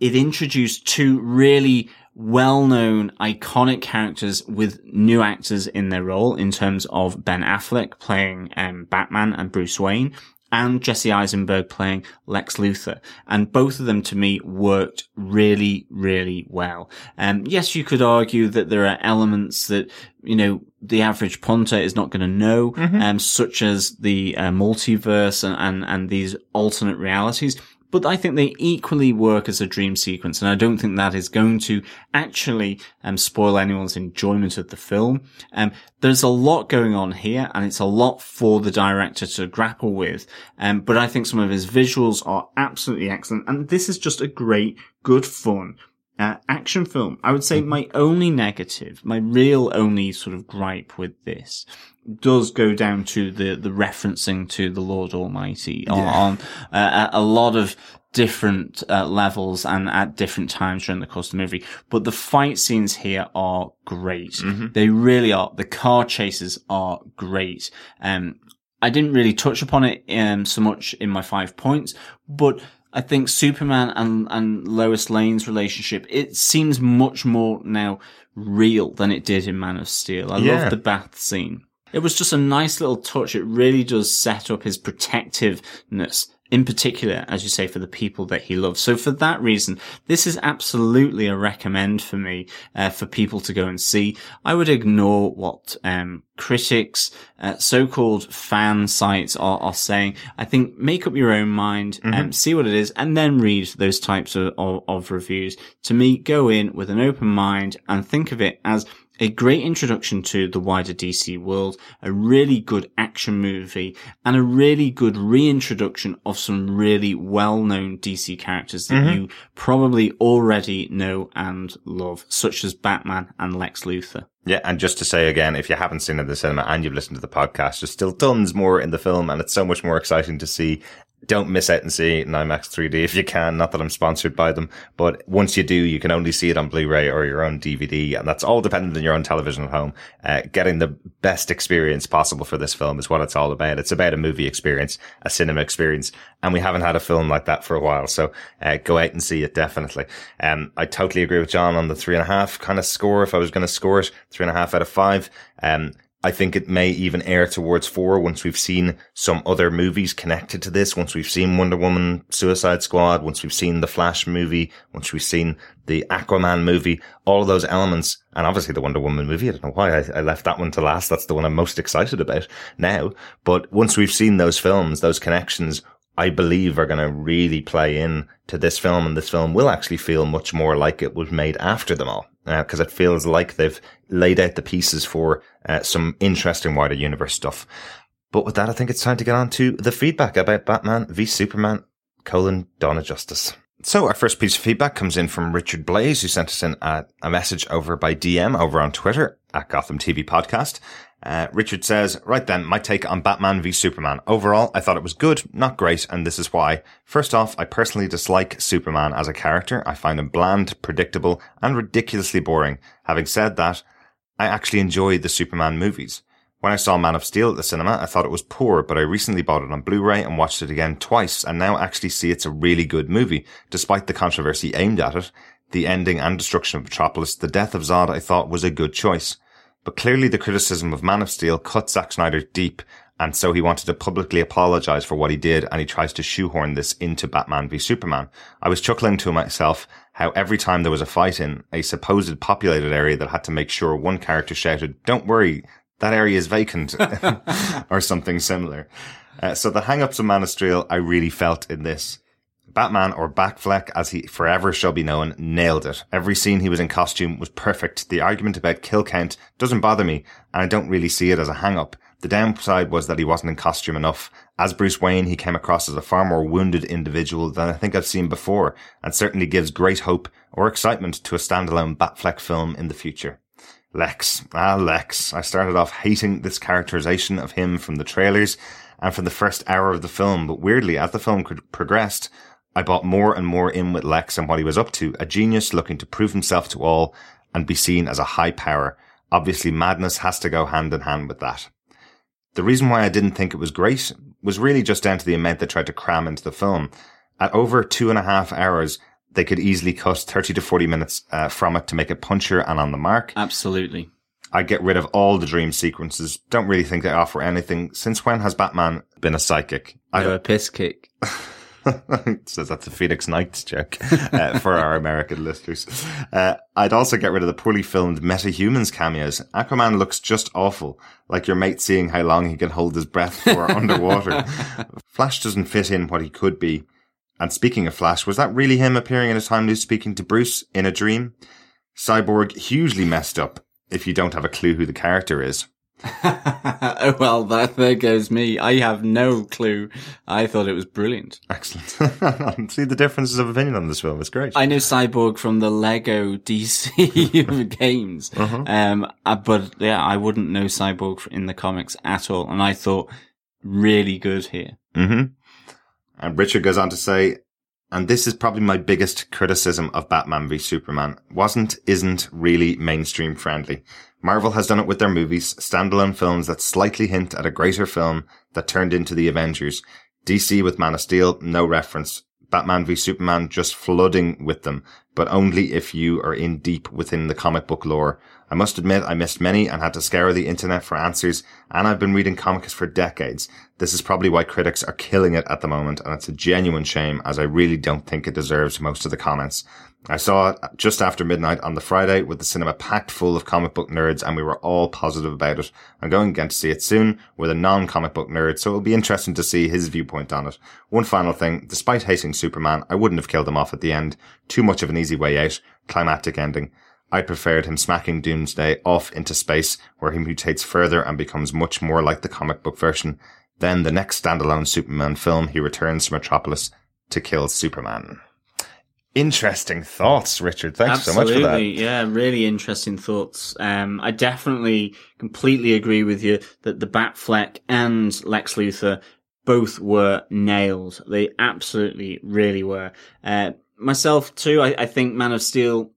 it introduced two really well-known, iconic characters with new actors in their role in terms of Ben Affleck playing um, Batman and Bruce Wayne and Jesse Eisenberg playing Lex Luthor. And both of them to me worked really, really well. Um, yes, you could argue that there are elements that, you know, the average punter is not going to know, mm-hmm. um, such as the uh, multiverse and, and, and these alternate realities but I think they equally work as a dream sequence, and I don't think that is going to actually um, spoil anyone's enjoyment of the film. Um, there's a lot going on here, and it's a lot for the director to grapple with. Um, but I think some of his visuals are absolutely excellent, and this is just a great, good fun. Uh, action film. I would say my only negative, my real only sort of gripe with this does go down to the the referencing to the Lord Almighty on, yeah. on uh, a lot of different uh, levels and at different times during the course of the movie. But the fight scenes here are great. Mm-hmm. They really are. The car chases are great. Um, I didn't really touch upon it um, so much in my five points, but I think Superman and, and Lois Lane's relationship, it seems much more now real than it did in Man of Steel. I yeah. love the bath scene. It was just a nice little touch. It really does set up his protectiveness in particular, as you say, for the people that he loves. So for that reason, this is absolutely a recommend for me, uh, for people to go and see. I would ignore what, um, critics, uh, so-called fan sites are, are saying. I think make up your own mind and Mm-hmm. see what it is and then read those types of, of, of reviews. To me, go in with an open mind and think of it as a great introduction to the wider DC world, a really good action movie, and a really good reintroduction of some really well-known DC characters that mm-hmm. you probably already know and love, such as Batman and Lex Luthor. Yeah, and just to say again, if you haven't seen it in the cinema and you've listened to the podcast, there's still tons more in the film, and it's so much more exciting to see. Don't miss out and see IMAX 3D if you can. Not that I'm sponsored by them, but once you do, you can only see it on Blu-ray or your own DVD, and that's all dependent on your own television at home. Uh, getting the best experience possible for this film is what it's all about. It's about a movie experience, a cinema experience, and we haven't had a film like that for a while. So uh, go out and see it definitely. Um, I totally agree with John on the three and a half kind of score. If I was going to score it, three and a half out of five. Um, I think it may even err towards four once we've seen some other movies connected to this. Once we've seen Wonder Woman, Suicide Squad, once we've seen the Flash movie, once we've seen the Aquaman movie, all of those elements, and obviously the Wonder Woman movie. I don't know why I, I left that one to last. That's the one I'm most excited about now. But once we've seen those films, those connections, I believe are going to really play in to this film and this film will actually feel much more like it was made after them all. Because it feels like they've laid out the pieces for uh, some interesting wider universe stuff. But with that, I think it's time to get on to the feedback about Batman v Superman: colon of Justice. So our first piece of feedback comes in from Richard Blaze, who sent us in a, a message over by DM over on Twitter at Gotham TV Podcast. Uh, Richard says, right then, my take on Batman v Superman. Overall, I thought it was good, not great, and this is why. First off, I personally dislike Superman as a character. I find him bland, predictable, and ridiculously boring. Having said that, I actually enjoy the Superman movies. When I saw Man of Steel at the cinema, I thought it was poor, but I recently bought it on Blu-ray and watched it again twice, and now actually see it's a really good movie, despite the controversy aimed at it. The ending and destruction of Metropolis, the death of Zod, I thought was a good choice. But clearly the criticism of Man of Steel cut Zack Snyder deep, and so he wanted to publicly apologize for what he did, and he tries to shoehorn this into Batman v Superman. I was chuckling to myself how every time there was a fight in a supposed populated area that had to make sure one character shouted, don't worry, that area is vacant, or something similar. Uh, so the hang-ups of Man of Steel I really felt in this. Batman or Batfleck, as he forever shall be known, nailed it. Every scene he was in costume was perfect. The argument about kill count doesn't bother me, and I don't really see it as a hang up. The downside was that he wasn't in costume enough. As Bruce Wayne, he came across as a far more wounded individual than I think I've seen before, and certainly gives great hope or excitement to a standalone Batfleck film in the future. Lex. Ah, Lex. I started off hating this characterization of him from the trailers and from the first hour of the film, but weirdly, as the film progressed, I bought more and more in with Lex and what he was up to, a genius looking to prove himself to all and be seen as a high power. Obviously, madness has to go hand in hand with that. The reason why I didn't think it was great was really just down to the amount they tried to cram into the film. At over two and a half hours, they could easily cut 30 to 40 minutes uh, from it to make it punchier and on the mark. Absolutely. I'd get rid of all the dream sequences. Don't really think they offer anything. Since when has Batman been a psychic? I've a piss kick. so that's a Phoenix Nights joke uh, for our American listeners. Uh, I'd also get rid of the poorly filmed metahumans cameos. Aquaman looks just awful, like your mate seeing how long he can hold his breath for underwater. Flash doesn't fit in what he could be. And speaking of Flash, was that really him appearing in a time loop speaking to Bruce in a dream? Cyborg hugely messed up if you don't have a clue who the character is. Oh well, that there goes me. I have no clue. I thought it was brilliant. Excellent. See the differences of opinion on this film. It's great. I know Cyborg from the Lego DC games, uh-huh. um, but yeah, I wouldn't know Cyborg in the comics at all. And I thought really good here. Mm-hmm. And Richard goes on to say, and this is probably my biggest criticism of Batman v Superman, wasn't, isn't really mainstream friendly. Marvel has done it with their movies, standalone films that slightly hint at a greater film that turned into the Avengers. DC with Man of Steel, no reference. Batman v Superman just flooding with them. but only if you are in deep within the comic book lore. I must admit I missed many and had to scour the internet for answers, and I've been reading comics for decades. This is probably why critics are killing it at the moment, and it's a genuine shame as I really don't think it deserves most of the comments. I saw it just after midnight on the Friday with the cinema packed full of comic book nerds and we were all positive about it. I'm going again to see it soon with a non-comic book nerd, so it'll be interesting to see his viewpoint on it. One final thing, despite hating Superman, I wouldn't have killed him off at the end. Too much of an easy way out. Climactic ending. I preferred him smacking Doomsday off into space where he mutates further and becomes much more like the comic book version. Then the next standalone Superman film, he returns to Metropolis to kill Superman. Interesting thoughts, Richard. Thanks Absolutely. so much for that. Yeah, really interesting thoughts. Um, I definitely completely agree with you that the Batfleck and Lex Luthor both were nailed. They absolutely really were. Uh, myself too, I, I think Man of Steel,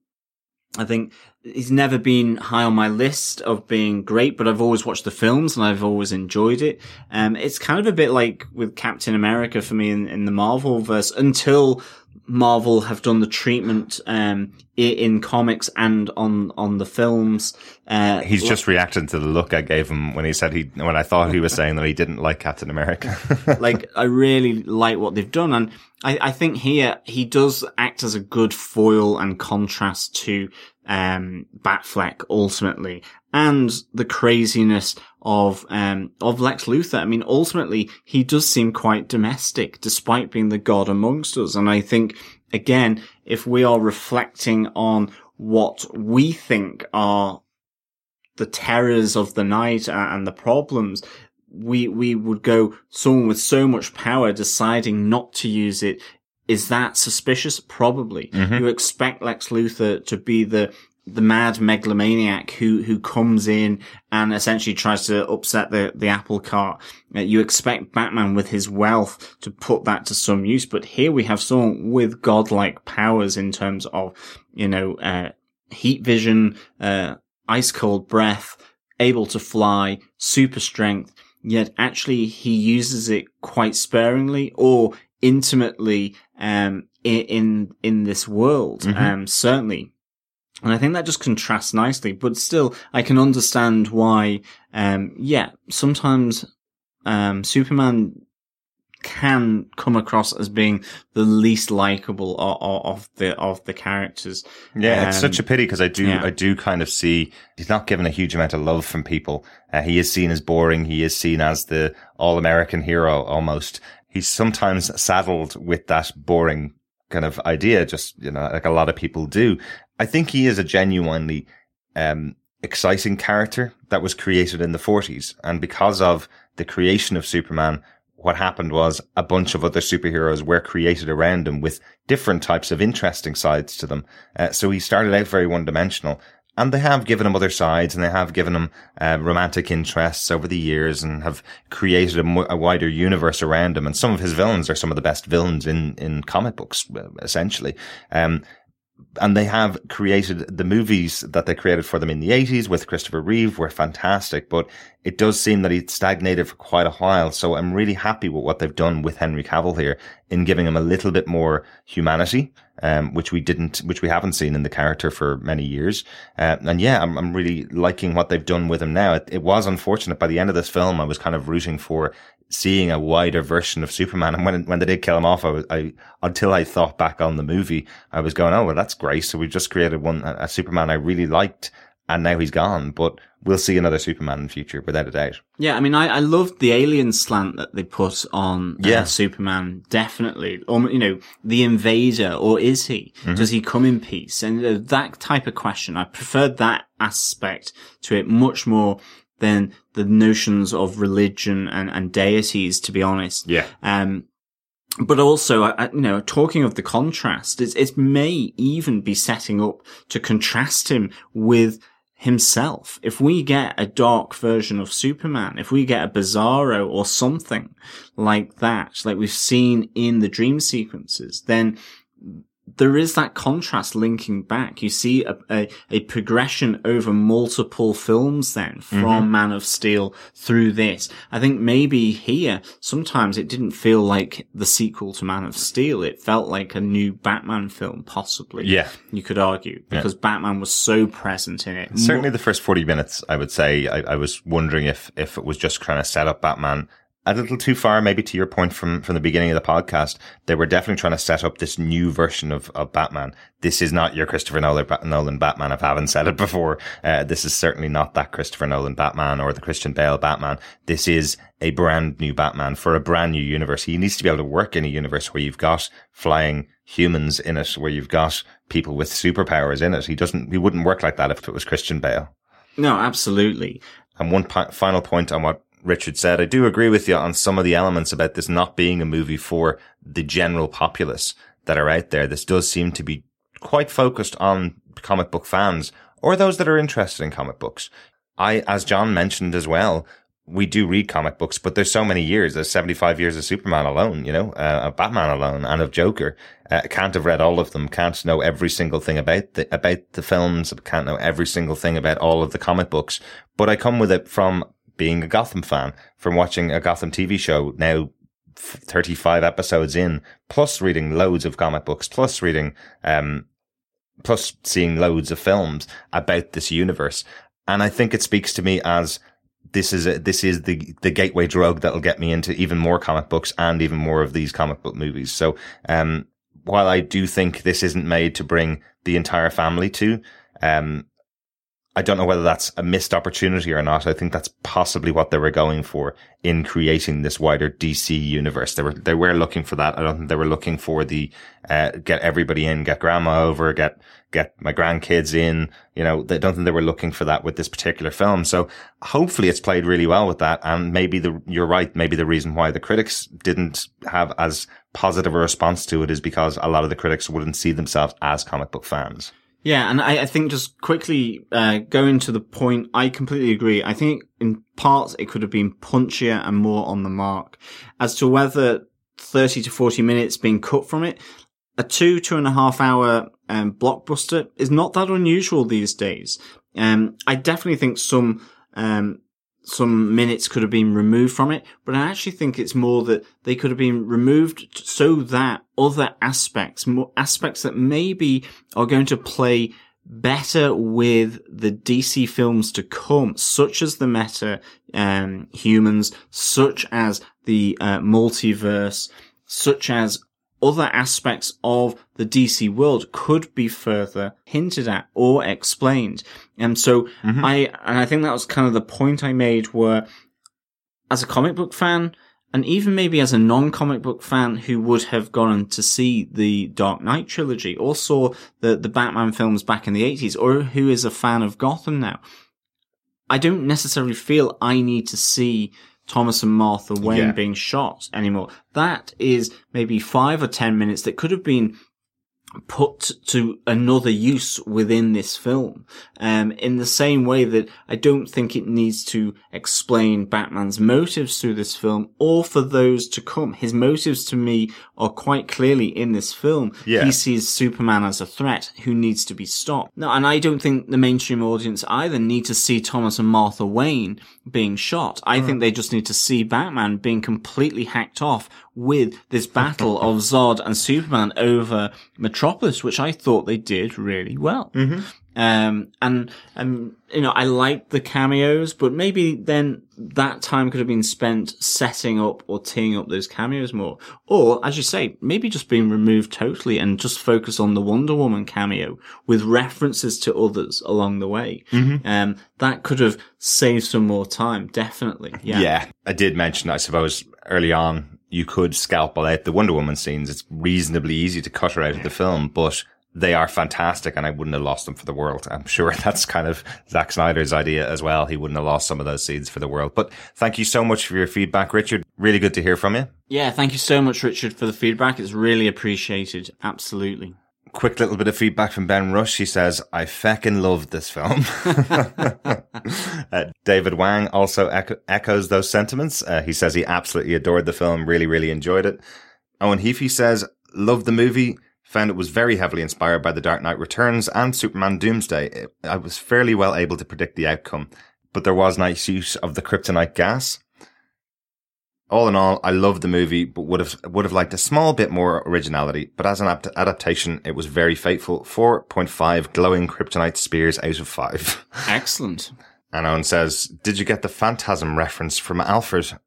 I think he's never been high on my list of being great, but I've always watched the films and I've always enjoyed it. Um, it's kind of a bit like with Captain America for me in, in the Marvel verse until Marvel have done the treatment um, in comics and on on the films. Uh, He's just reacting to the look I gave him when he said he when I thought he was saying that he didn't like Captain America. like I really like what they've done, and I, I think here he does act as a good foil and contrast to um, Batfleck ultimately, and the craziness of um, of Lex Luthor. I mean, ultimately he does seem quite domestic, despite being the god amongst us. And I think again, if we are reflecting on what we think are the terrors of the night and the problems, we we would go someone with so much power deciding not to use it. Is that suspicious? Probably. You expect Lex Luthor to be the the mad megalomaniac who who comes in and essentially tries to upset the the apple cart. Uh, you expect Batman with his wealth to put that to some use, but here we have someone with godlike powers in terms of you know uh, heat vision, uh, ice cold breath, able to fly, super strength. Yet actually he uses it quite sparingly or intimately um, in, in in this world. Um, certainly. And I think that just contrasts nicely, but still, I can understand why, um, yeah, sometimes, um, Superman can come across as being the least likable of, of the, of the characters. Yeah, it's Um, such a pity because I do, yeah. I do kind of see he's not given a huge amount of love from people. Uh, he is seen as boring. He is seen as the all-American hero almost. He's sometimes saddled with that boring kind of idea, just, you know, like a lot of people do. I think he is a genuinely, um, exciting character that was created in the 40s. And because of the creation of Superman, what happened was a bunch of other superheroes were created around him with different types of interesting sides to them. Uh, so he started out very one dimensional. And they have given him other sides and they have given him uh, romantic interests over the years and have created a, mo- a wider universe around him. And some of his villains are some of the best villains in, in comic books, uh, essentially. Um, and they have created the movies that they created for them in the 80s with Christopher Reeve were fantastic, but it does seem that he stagnated for quite a while. So I'm really happy with what they've done with Henry Cavill here in giving him a little bit more humanity, um, which we didn't, which we haven't seen in the character for many years. Uh, and yeah, I'm, I'm really liking what they've done with him now. It, it was unfortunate by the end of this film, I was kind of rooting for seeing a wider version of Superman. And when when they did kill him off, I was I until I thought back on the movie, I was going, oh well, that's great. So we just created one a, a Superman I really liked, and now he's gone. But we'll see another Superman in the future, without a doubt. Yeah, I mean, I, I loved the alien slant that they put on uh, Yeah. Superman, definitely. Or, you know, the invader, or is he? Mm-hmm. Does he come in peace? And uh, that type of question, I preferred that aspect to it much more than the notions of religion and, and deities, to be honest. Yeah. Um, but also, you know, talking of the contrast, it, it may even be setting up to contrast him with himself. If we get a dark version of Superman, if we get a Bizarro or something like that, like we've seen in the dream sequences, then there is that contrast linking back. You see a, a, a progression over multiple films then from Mm-hmm. Man of Steel through this. I think maybe here, sometimes it didn't feel like the sequel to Man of Steel. It felt like a new Batman film, possibly. Yeah. You could argue because Batman was so present in it. Certainly the first 40 minutes, I would say, I, I was wondering if, if it was just trying to set up Batman a little too far, maybe to your point from, from the beginning of the podcast. They were definitely trying to set up this new version of, of Batman. This is not your Christopher Nolan, Batman, if I haven't said it before. Uh, this is certainly not that Christopher Nolan Batman or the Christian Bale Batman. This is a brand new Batman for a brand new universe. He needs to be able to work in a universe where you've got flying humans in it, where you've got people with superpowers in it. He doesn't, he wouldn't work like that if it was Christian Bale. No, absolutely. And one pi- final point on what Richard said, I do agree with you on some of the elements about this not being a movie for the general populace that are out there. This does seem to be quite focused on comic book fans or those that are interested in comic books. I, as John mentioned as well, we do read comic books, but there's so many years. There's 75 years of Superman alone, you know, uh, of Batman alone and of Joker. Uh, can't have read all of them. Can't know every single thing about the, about the films. Can't know every single thing about all of the comic books. But I come with it from being a Gotham fan, from watching a Gotham TV show now 35 episodes in, plus reading loads of comic books, plus reading, um, plus seeing loads of films about this universe. And I think it speaks to me as this is a, this is the the gateway drug that'll get me into even more comic books and even more of these comic book movies. So, um, while I do think this isn't made to bring the entire family to, um, I don't know whether that's a missed opportunity or not. I think that's possibly what they were going for in creating this wider DC universe. They were they were looking for that. I don't think they were looking for the uh, get everybody in, get grandma over, get get my grandkids in. You know, they don't think they were looking for that with this particular film. So hopefully it's played really well with that. And maybe the you're right. Maybe the reason why the critics didn't have as positive a response to it is because a lot of the critics wouldn't see themselves as comic book fans. Yeah, and I, I think just quickly uh, going to the point, I completely agree. I think in parts it could have been punchier and more on the mark. As to whether 30 to 40 minutes being cut from it, a two, two and a half hour um, blockbuster is not that unusual these days. Um, I definitely think some um, some minutes could have been removed from it, but I actually think it's more that they could have been removed so that other aspects, more aspects that maybe are going to play better with the DC films to come, such as the meta um, humans, such as the uh, multiverse, such as other aspects of the DC world could be further hinted at or explained. And so mm-hmm. I, and I think that was kind of the point I made where as a comic book fan, and even maybe as a non-comic book fan who would have gone to see the Dark Knight trilogy or saw the, the Batman films back in the 80s or who is a fan of Gotham now, I don't necessarily feel I need to see Thomas and Martha Wayne Yeah. being shot anymore. That is maybe five or ten minutes that could have been put to another use within this film. Um, in the same way that I don't think it needs to explain Batman's motives through this film or for those to come. His motives to me are quite clearly in this film. Yeah. He sees Superman as a threat who needs to be stopped. No, and I don't think the mainstream audience either need to see Thomas and Martha Wayne being shot. I think they just need to see Batman being completely hacked off with this battle of Zod and Superman over Metropolis, which I thought they did really well. Mm-hmm. Um, and, um, you know, I liked the cameos, but maybe then that time could have been spent setting up or teeing up those cameos more. Or, as you say, maybe just being removed totally and just focus on the Wonder Woman cameo with references to others along the way. Um, that could have saved some more time, definitely. Yeah. Yeah. I did mention, I suppose, early on, you could scalpel out the Wonder Woman scenes. It's reasonably easy to cut her out of the film, but they are fantastic and I wouldn't have lost them for the world. I'm sure that's kind of Zack Snyder's idea as well. He wouldn't have lost some of those scenes for the world. But thank you so much for your feedback, Richard. Really good to hear from you. Yeah, thank you so much, Richard, for the feedback. It's really appreciated. Absolutely. Quick little bit of feedback from Ben Rush. He says, I feckin' loved this film. uh, David Wang also echo- echoes those sentiments. Uh, he says he absolutely adored the film, really, really enjoyed it. Owen Heafy says, love the movie. Found it was very heavily inspired by The Dark Knight Returns and Superman Doomsday. I was fairly well able to predict the outcome, but there was nice use of the kryptonite gas. All in all, I loved the movie, but would have would have liked a small bit more originality. But as an adaptation, it was very faithful. Four point five glowing kryptonite spears out of five. Excellent. And Owen says, "Did you get the phantasm reference from Alfred?"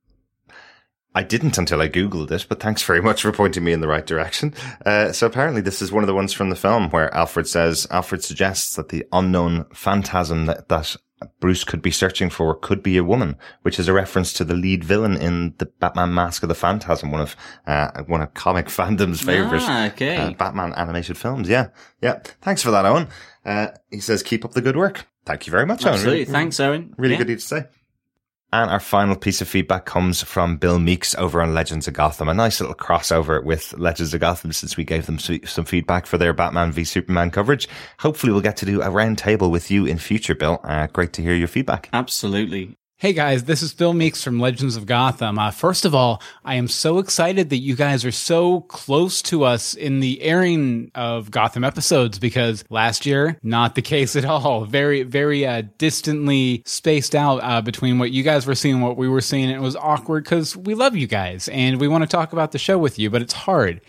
I didn't until I googled it, but thanks very much for pointing me in the right direction. Uh, so apparently, this is one of the ones from the film where Alfred says Alfred suggests that the unknown phantasm that, that Bruce could be searching for could be a woman, which is a reference to the lead villain in the Batman Mask of the Phantasm, one of uh, one of comic fandom's favorite ah, okay. uh, Batman animated films. Yeah, yeah. Thanks for that, Owen. Uh, he says, "Keep up the good work." Thank you very much, Absolutely. Owen. Really, Thanks, Owen. Really yeah. good to say. And our final piece of feedback comes from Bill Meeks over on Legends of Gotham. A nice little crossover with Legends of Gotham since we gave them some feedback for their Batman v Superman coverage. Hopefully we'll get to do a round table with you in future, Bill. Uh, great to hear your feedback. Absolutely. Hey guys, this is Phil Meeks from Legends of Gotham. Uh, first of all, I am so excited that you guys are so close to us in the airing of Gotham episodes because last year, not the case at all. Very, very uh, distantly spaced out uh, between what you guys were seeing and what we were seeing. It was awkward because we love you guys and we want to talk about the show with you, but it's hard.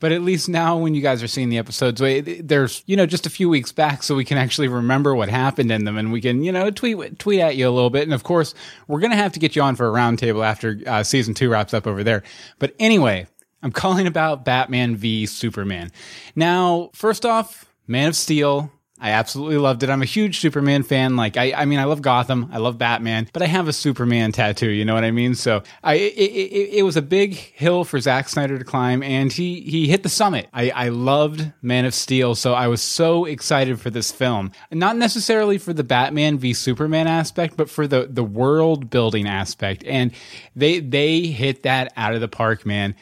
But at least now, when you guys are seeing the episodes, there's you know just a few weeks back, so we can actually remember what happened in them, and we can you know tweet tweet at you a little bit. And of course, we're gonna have to get you on for a roundtable after uh, season two wraps up over there. But anyway, I'm calling about Batman v Superman. Now, first off, Man of Steel I absolutely loved it. I'm a huge Superman fan. Like, I, I mean, I love Gotham. I love Batman, but I have a Superman tattoo. You know what I mean? So I, it, it, it was a big hill for Zack Snyder to climb and he, he hit the summit. I, I loved Man of Steel. So I was so excited for this film. Not necessarily for the Batman v Superman aspect, but for the, the world building aspect. And they, they hit that out of the park, man.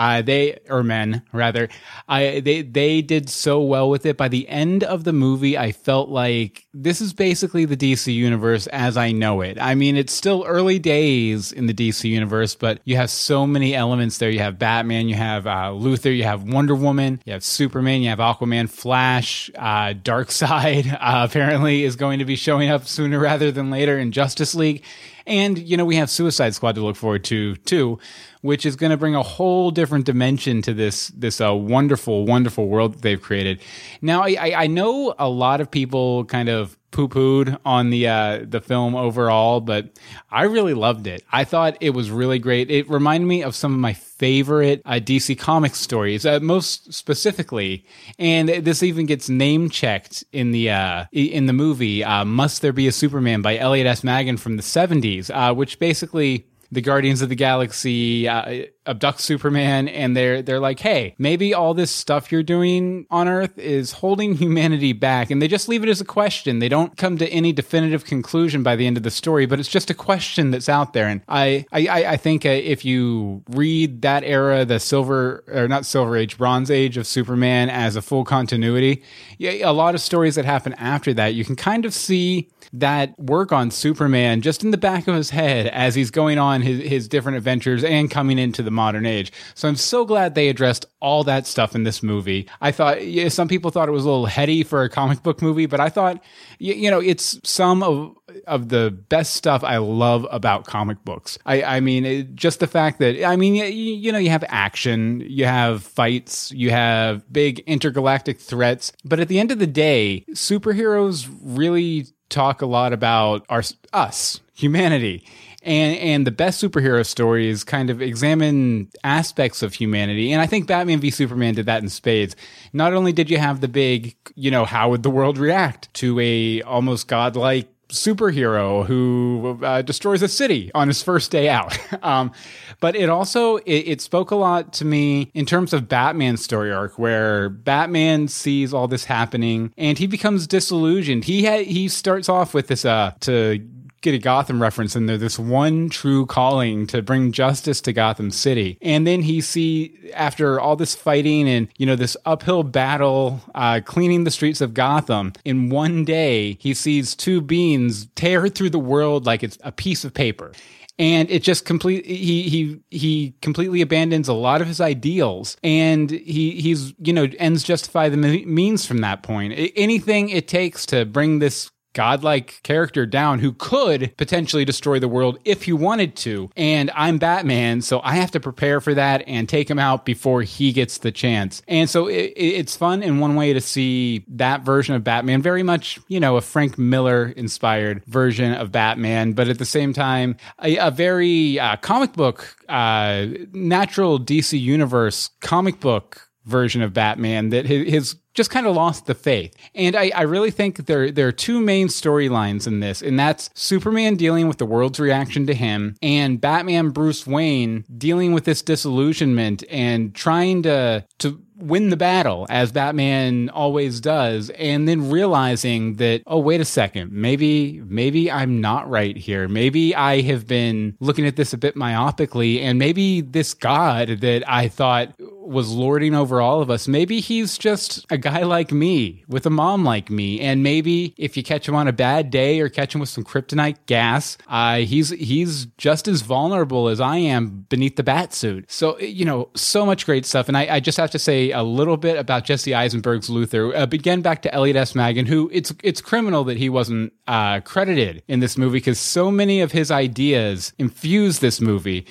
Uh, they or men rather, I they they did so well with it. By the end of the movie, I felt like this is basically the DC universe as I know it. I mean, it's still early days in the DC universe, but you have so many elements there. You have Batman, you have uh, Luthor, you have Wonder Woman, you have Superman, you have Aquaman, Flash, uh, Side Uh, apparently is going to be showing up sooner rather than later in Justice League. And, you know, we have Suicide Squad to look forward to too which is going to bring a whole different dimension to this this uh, wonderful, wonderful world that they've created. Now, I, I know a lot of people kind of poo pooed on the uh, the film overall, but I really loved it. I thought it was really great. It reminded me of some of my favorite uh, DC Comics stories, uh, most specifically, and this even gets name checked in the uh, in the movie. Uh, Must there be a Superman by Elliot S. Maggin from the seventies, uh, which basically the Guardians of the Galaxy uh, abduct Superman, and they're they're like, hey, maybe all this stuff you're doing on Earth is holding humanity back, and they just leave it as a question. They don't come to any definitive conclusion by the end of the story, but it's just a question that's out there. And I I, I think uh, if you read that era, the Silver or not Silver Age, Bronze Age of Superman as a full continuity, yeah, a lot of stories that happen after that, you can kind of see that work on Superman just in the back of his head as he's going on his, his different adventures and coming into the modern age. So I'm so glad they addressed all that stuff in this movie. I thought yeah, some people thought it was a little heady for a comic book movie, but I thought you, you know it's some of of the best stuff I love about comic books. I, I mean, it, just the fact that, I mean, you, you, know, you have action, you have fights, you have big intergalactic threats, but at the end of the day, superheroes really talk a lot about our us, humanity. And and the best superhero stories kind of examine aspects of humanity. And I think Batman v Superman did that in spades. Not only did you have the big, you know, how would the world react to a almost godlike superhero who uh, destroys a city on his first day out. um, but it also it, it, spoke a lot to me in terms of Batman's story arc, where Batman sees all this happening and he becomes disillusioned. He ha- he starts off with this uh to get a Gotham reference in there, this one true calling to bring justice to Gotham City. And then he see after all this fighting and, you know, this uphill battle, uh, cleaning the streets of Gotham, in one day, he sees two beings tear through the world like it's a piece of paper and it just complete he he he completely abandons a lot of his ideals, and he he's you know ends justify the means from that point. Anything it takes to bring this godlike character down who could potentially destroy the world if he wanted to. And I'm Batman, so I have to prepare for that and take him out before he gets the chance. And so it, it's fun in one way to see that version of Batman, very much, you know, a Frank Miller inspired version of Batman, but at the same time, a, a very uh, comic book, uh, natural DC universe comic book version of Batman that his, just kind of lost the faith. And I, I really think there there are two main storylines in this, and that's Superman dealing with the world's reaction to him, and Batman Bruce Wayne dealing with this disillusionment and trying to to win the battle as Batman always does and then realizing that oh wait a second maybe maybe I'm not right here. Maybe I have been looking at this a bit myopically and maybe this god that I thought was lording over all of us maybe he's just a guy like me with a mom like me and maybe if you catch him on a bad day or catch him with some kryptonite gas uh, he's he's just as vulnerable as I am beneath the bat suit. So you know so much great stuff and I, I just have to say a little bit about Jesse Eisenberg's Luthor. Uh, again, back to Elliot S. Maggin, who it's it's criminal that he wasn't uh, credited in this movie because so many of his ideas infuse this movie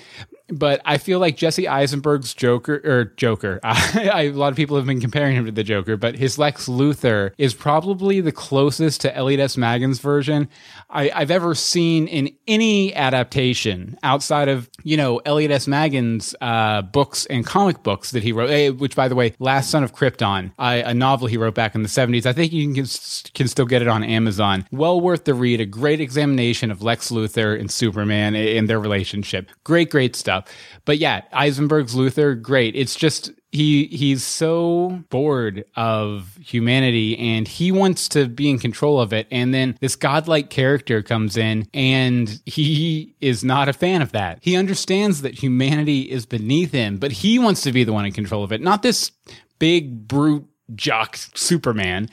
but I feel like Jesse Eisenberg's Joker or Joker. I, I, a lot of people have been comparing him to the Joker, but his Lex Luthor is probably the closest to Elliot S. Maggin's version I, have ever seen in any adaptation outside of you know Elliot S. Maggin's uh, books and comic books that he wrote. Eh, which, by the way, Last Son of Krypton, I, a novel he wrote back in the seventies. I think you can can still get it on Amazon. Well worth the read. A great examination of Lex Luthor and Superman and their relationship. Great, great stuff stuff. But yeah, Eisenberg's Luthor, great. It's just he he's so bored of humanity and he wants to be in control of it and then this godlike character comes in and he is not a fan of that he understands that humanity is beneath him but he wants to be the one in control of it not this big brute jock superman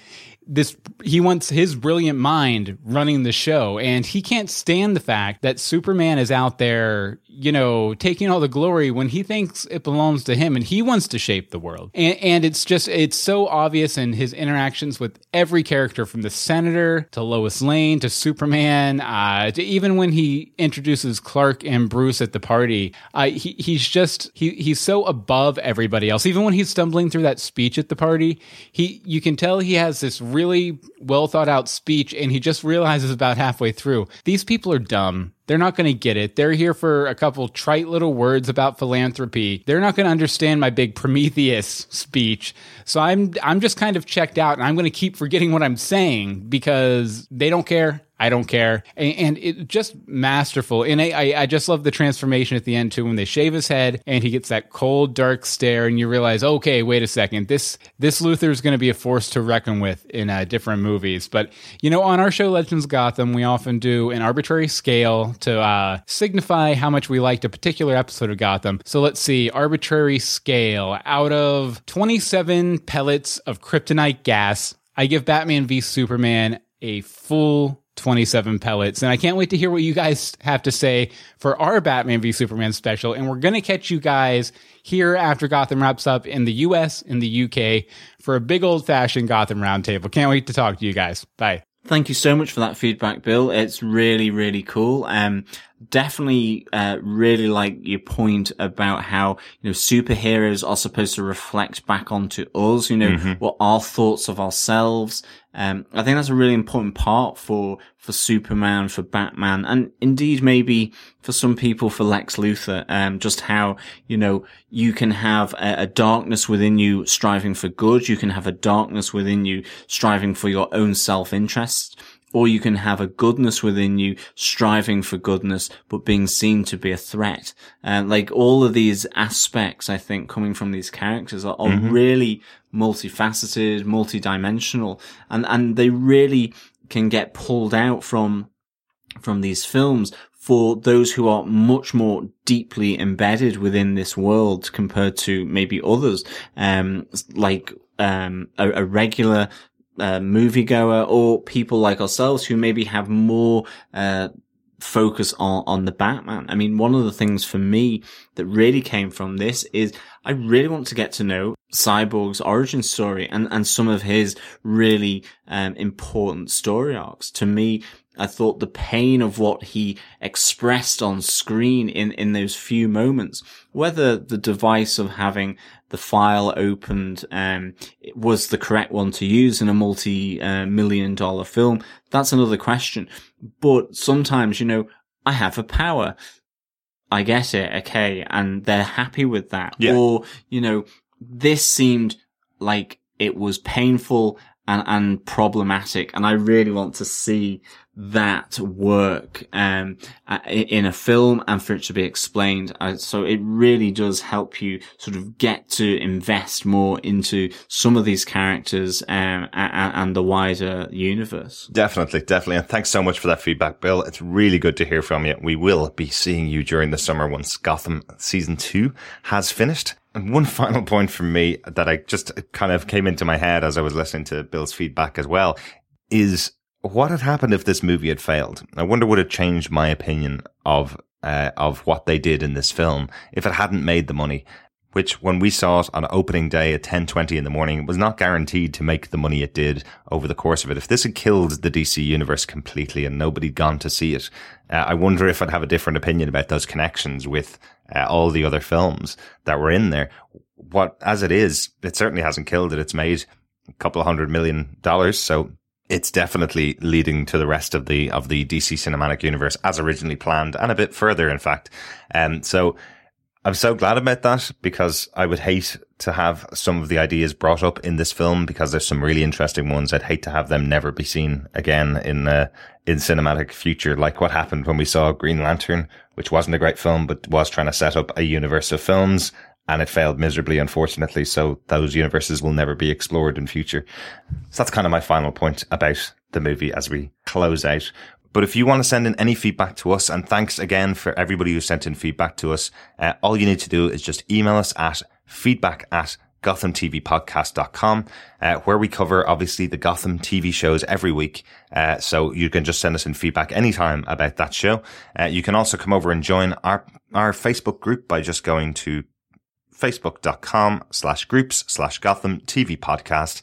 this he wants his brilliant mind running the show and he can't stand the fact that superman is out there you know taking all the glory when he thinks it belongs to him and he wants to shape the world. And, and it's just it's so obvious in his interactions with every character from the senator to lois lane to superman uh, to even when he introduces clark and bruce at the party uh, he, he's just he, he's so above everybody else. Even when he's stumbling through that speech at the party he you can tell he has this really well thought out speech and he just realizes about halfway through these people are dumb they're not going to get it. They're here for a couple trite little words about philanthropy. They're not going to understand my big Prometheus speech. So I'm I'm just kind of checked out and I'm going to keep forgetting what I'm saying because they don't care. I don't care. And, it just masterful. And I, I, just love the transformation at the end too when they shave his head and he gets that cold, dark stare, and you realize, okay, wait a second, this this Luthor is going to be a force to reckon with in uh, different movies. But you know, on our show Legends Gotham, we often do an arbitrary scale to uh, signify how much we liked a particular episode of Gotham. So let's see, arbitrary scale out of 27 pellets of kryptonite gas. I give Batman v Superman a full 27 pellets. And I can't wait to hear what you guys have to say for our Batman v Superman special. And we're going to catch you guys here after Gotham wraps up in the US and the UK for a big old fashioned Gotham roundtable. Can't wait to talk to you guys. Bye. Thank you so much for that feedback, Bill. It's really, really cool. Um, definitely, uh, really like your point about how, you know, superheroes are supposed to reflect back onto us, you know, mm-hmm. what our thoughts of ourselves, um, I think that's a really important part for, for Superman, for Batman, and indeed maybe for some people for Lex Luthor, um, just how, you know, you can have a, a, darkness within you striving for good. You can have a darkness within you striving for your own self-interest or you can have a goodness within you striving for goodness, but being seen to be a threat. And like all of these aspects, I think coming from these characters are, are mm-hmm. really multifaceted, multidimensional, and, and they really can get pulled out from, from these films for those who are much more deeply embedded within this world compared to maybe others, um, like, um, a, a regular uh, moviegoer or people like ourselves who maybe have more uh, focus on, on the Batman. I mean, one of the things for me that really came from this is I really want to get to know Cyborg's origin story and, and some of his really um, important story arcs. To me, I thought the pain of what he expressed on screen in, in those few moments, whether the device of having the file opened um, it was the correct one to use in a multi-million uh, dollar film, that's another question. But sometimes, you know, I have a power. I get it, okay, and they're happy with that. Yeah. Or, you know, this seemed like it was painful and, and problematic, and I really want to see that work um, in a film and for it to be explained. Uh, so it really does help you sort of get to invest more into some of these characters um, and, and the wider universe. Definitely, definitely. And thanks so much for that feedback, Bill. It's really good to hear from you. We will be seeing you during the summer once Gotham season two has finished. And one final point from me that I just kind of came into my head as I was listening to Bill's feedback as well is what had happened if this movie had failed? I wonder would it change my opinion of uh, of what they did in this film if it hadn't made the money. Which, when we saw it on opening day at ten twenty in the morning, was not guaranteed to make the money it did over the course of it. If this had killed the DC universe completely and nobody'd gone to see it, uh, I wonder if I'd have a different opinion about those connections with uh, all the other films that were in there. What, as it is, it certainly hasn't killed it. It's made a couple of hundred million dollars, so it's definitely leading to the rest of the of the DC cinematic universe as originally planned, and a bit further, in fact. Um, so I'm so glad about that because I would hate to have some of the ideas brought up in this film because there's some really interesting ones. I'd hate to have them never be seen again in uh, in cinematic future, like what happened when we saw Green Lantern, which wasn't a great film, but was trying to set up a universe of films and it failed miserably, unfortunately. So those universes will never be explored in future. So that's kind of my final point about the movie as we close out. But if you want to send in any feedback to us, and thanks again for everybody who sent in feedback to us, uh, all you need to do is just email us at feedback at gothamtvpodcast.com, uh, where we cover obviously the Gotham TV shows every week. Uh, so you can just send us in feedback anytime about that show. Uh, you can also come over and join our, our Facebook group by just going to facebook.com slash groups slash Gotham TV podcast.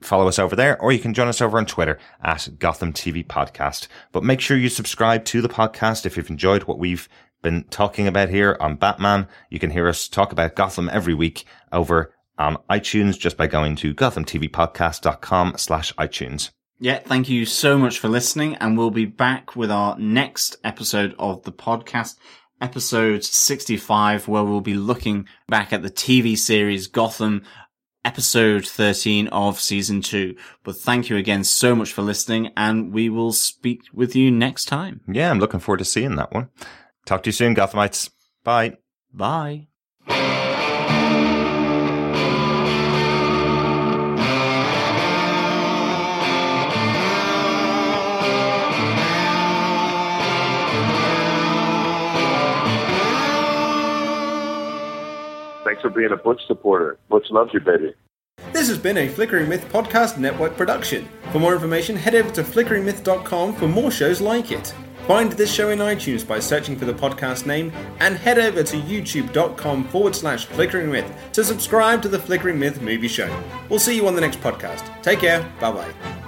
Follow us over there, or you can join us over on Twitter at Gotham TV Podcast. But make sure you subscribe to the podcast if you've enjoyed what we've been talking about here on Batman. You can hear us talk about Gotham every week over on iTunes just by going to gothamtvpodcast.com slash iTunes. Yeah, thank you so much for listening, and we'll be back with our next episode of the podcast episode 65, where we'll be looking back at the TV series Gotham, episode 13 of season 2. But thank you again so much for listening, and we will speak with you next time. Yeah, I'm looking forward to seeing that one. Talk to you soon, Gothamites. Bye. Bye. For being a Butch supporter. Butch loves you, baby. This has been a Flickering Myth Podcast Network production. For more information, head over to flickeringmyth.com for more shows like it. Find this show in iTunes by searching for the podcast name and head over to youtube.com forward slash flickering myth to subscribe to the Flickering Myth movie show. We'll see you on the next podcast. Take care. Bye bye.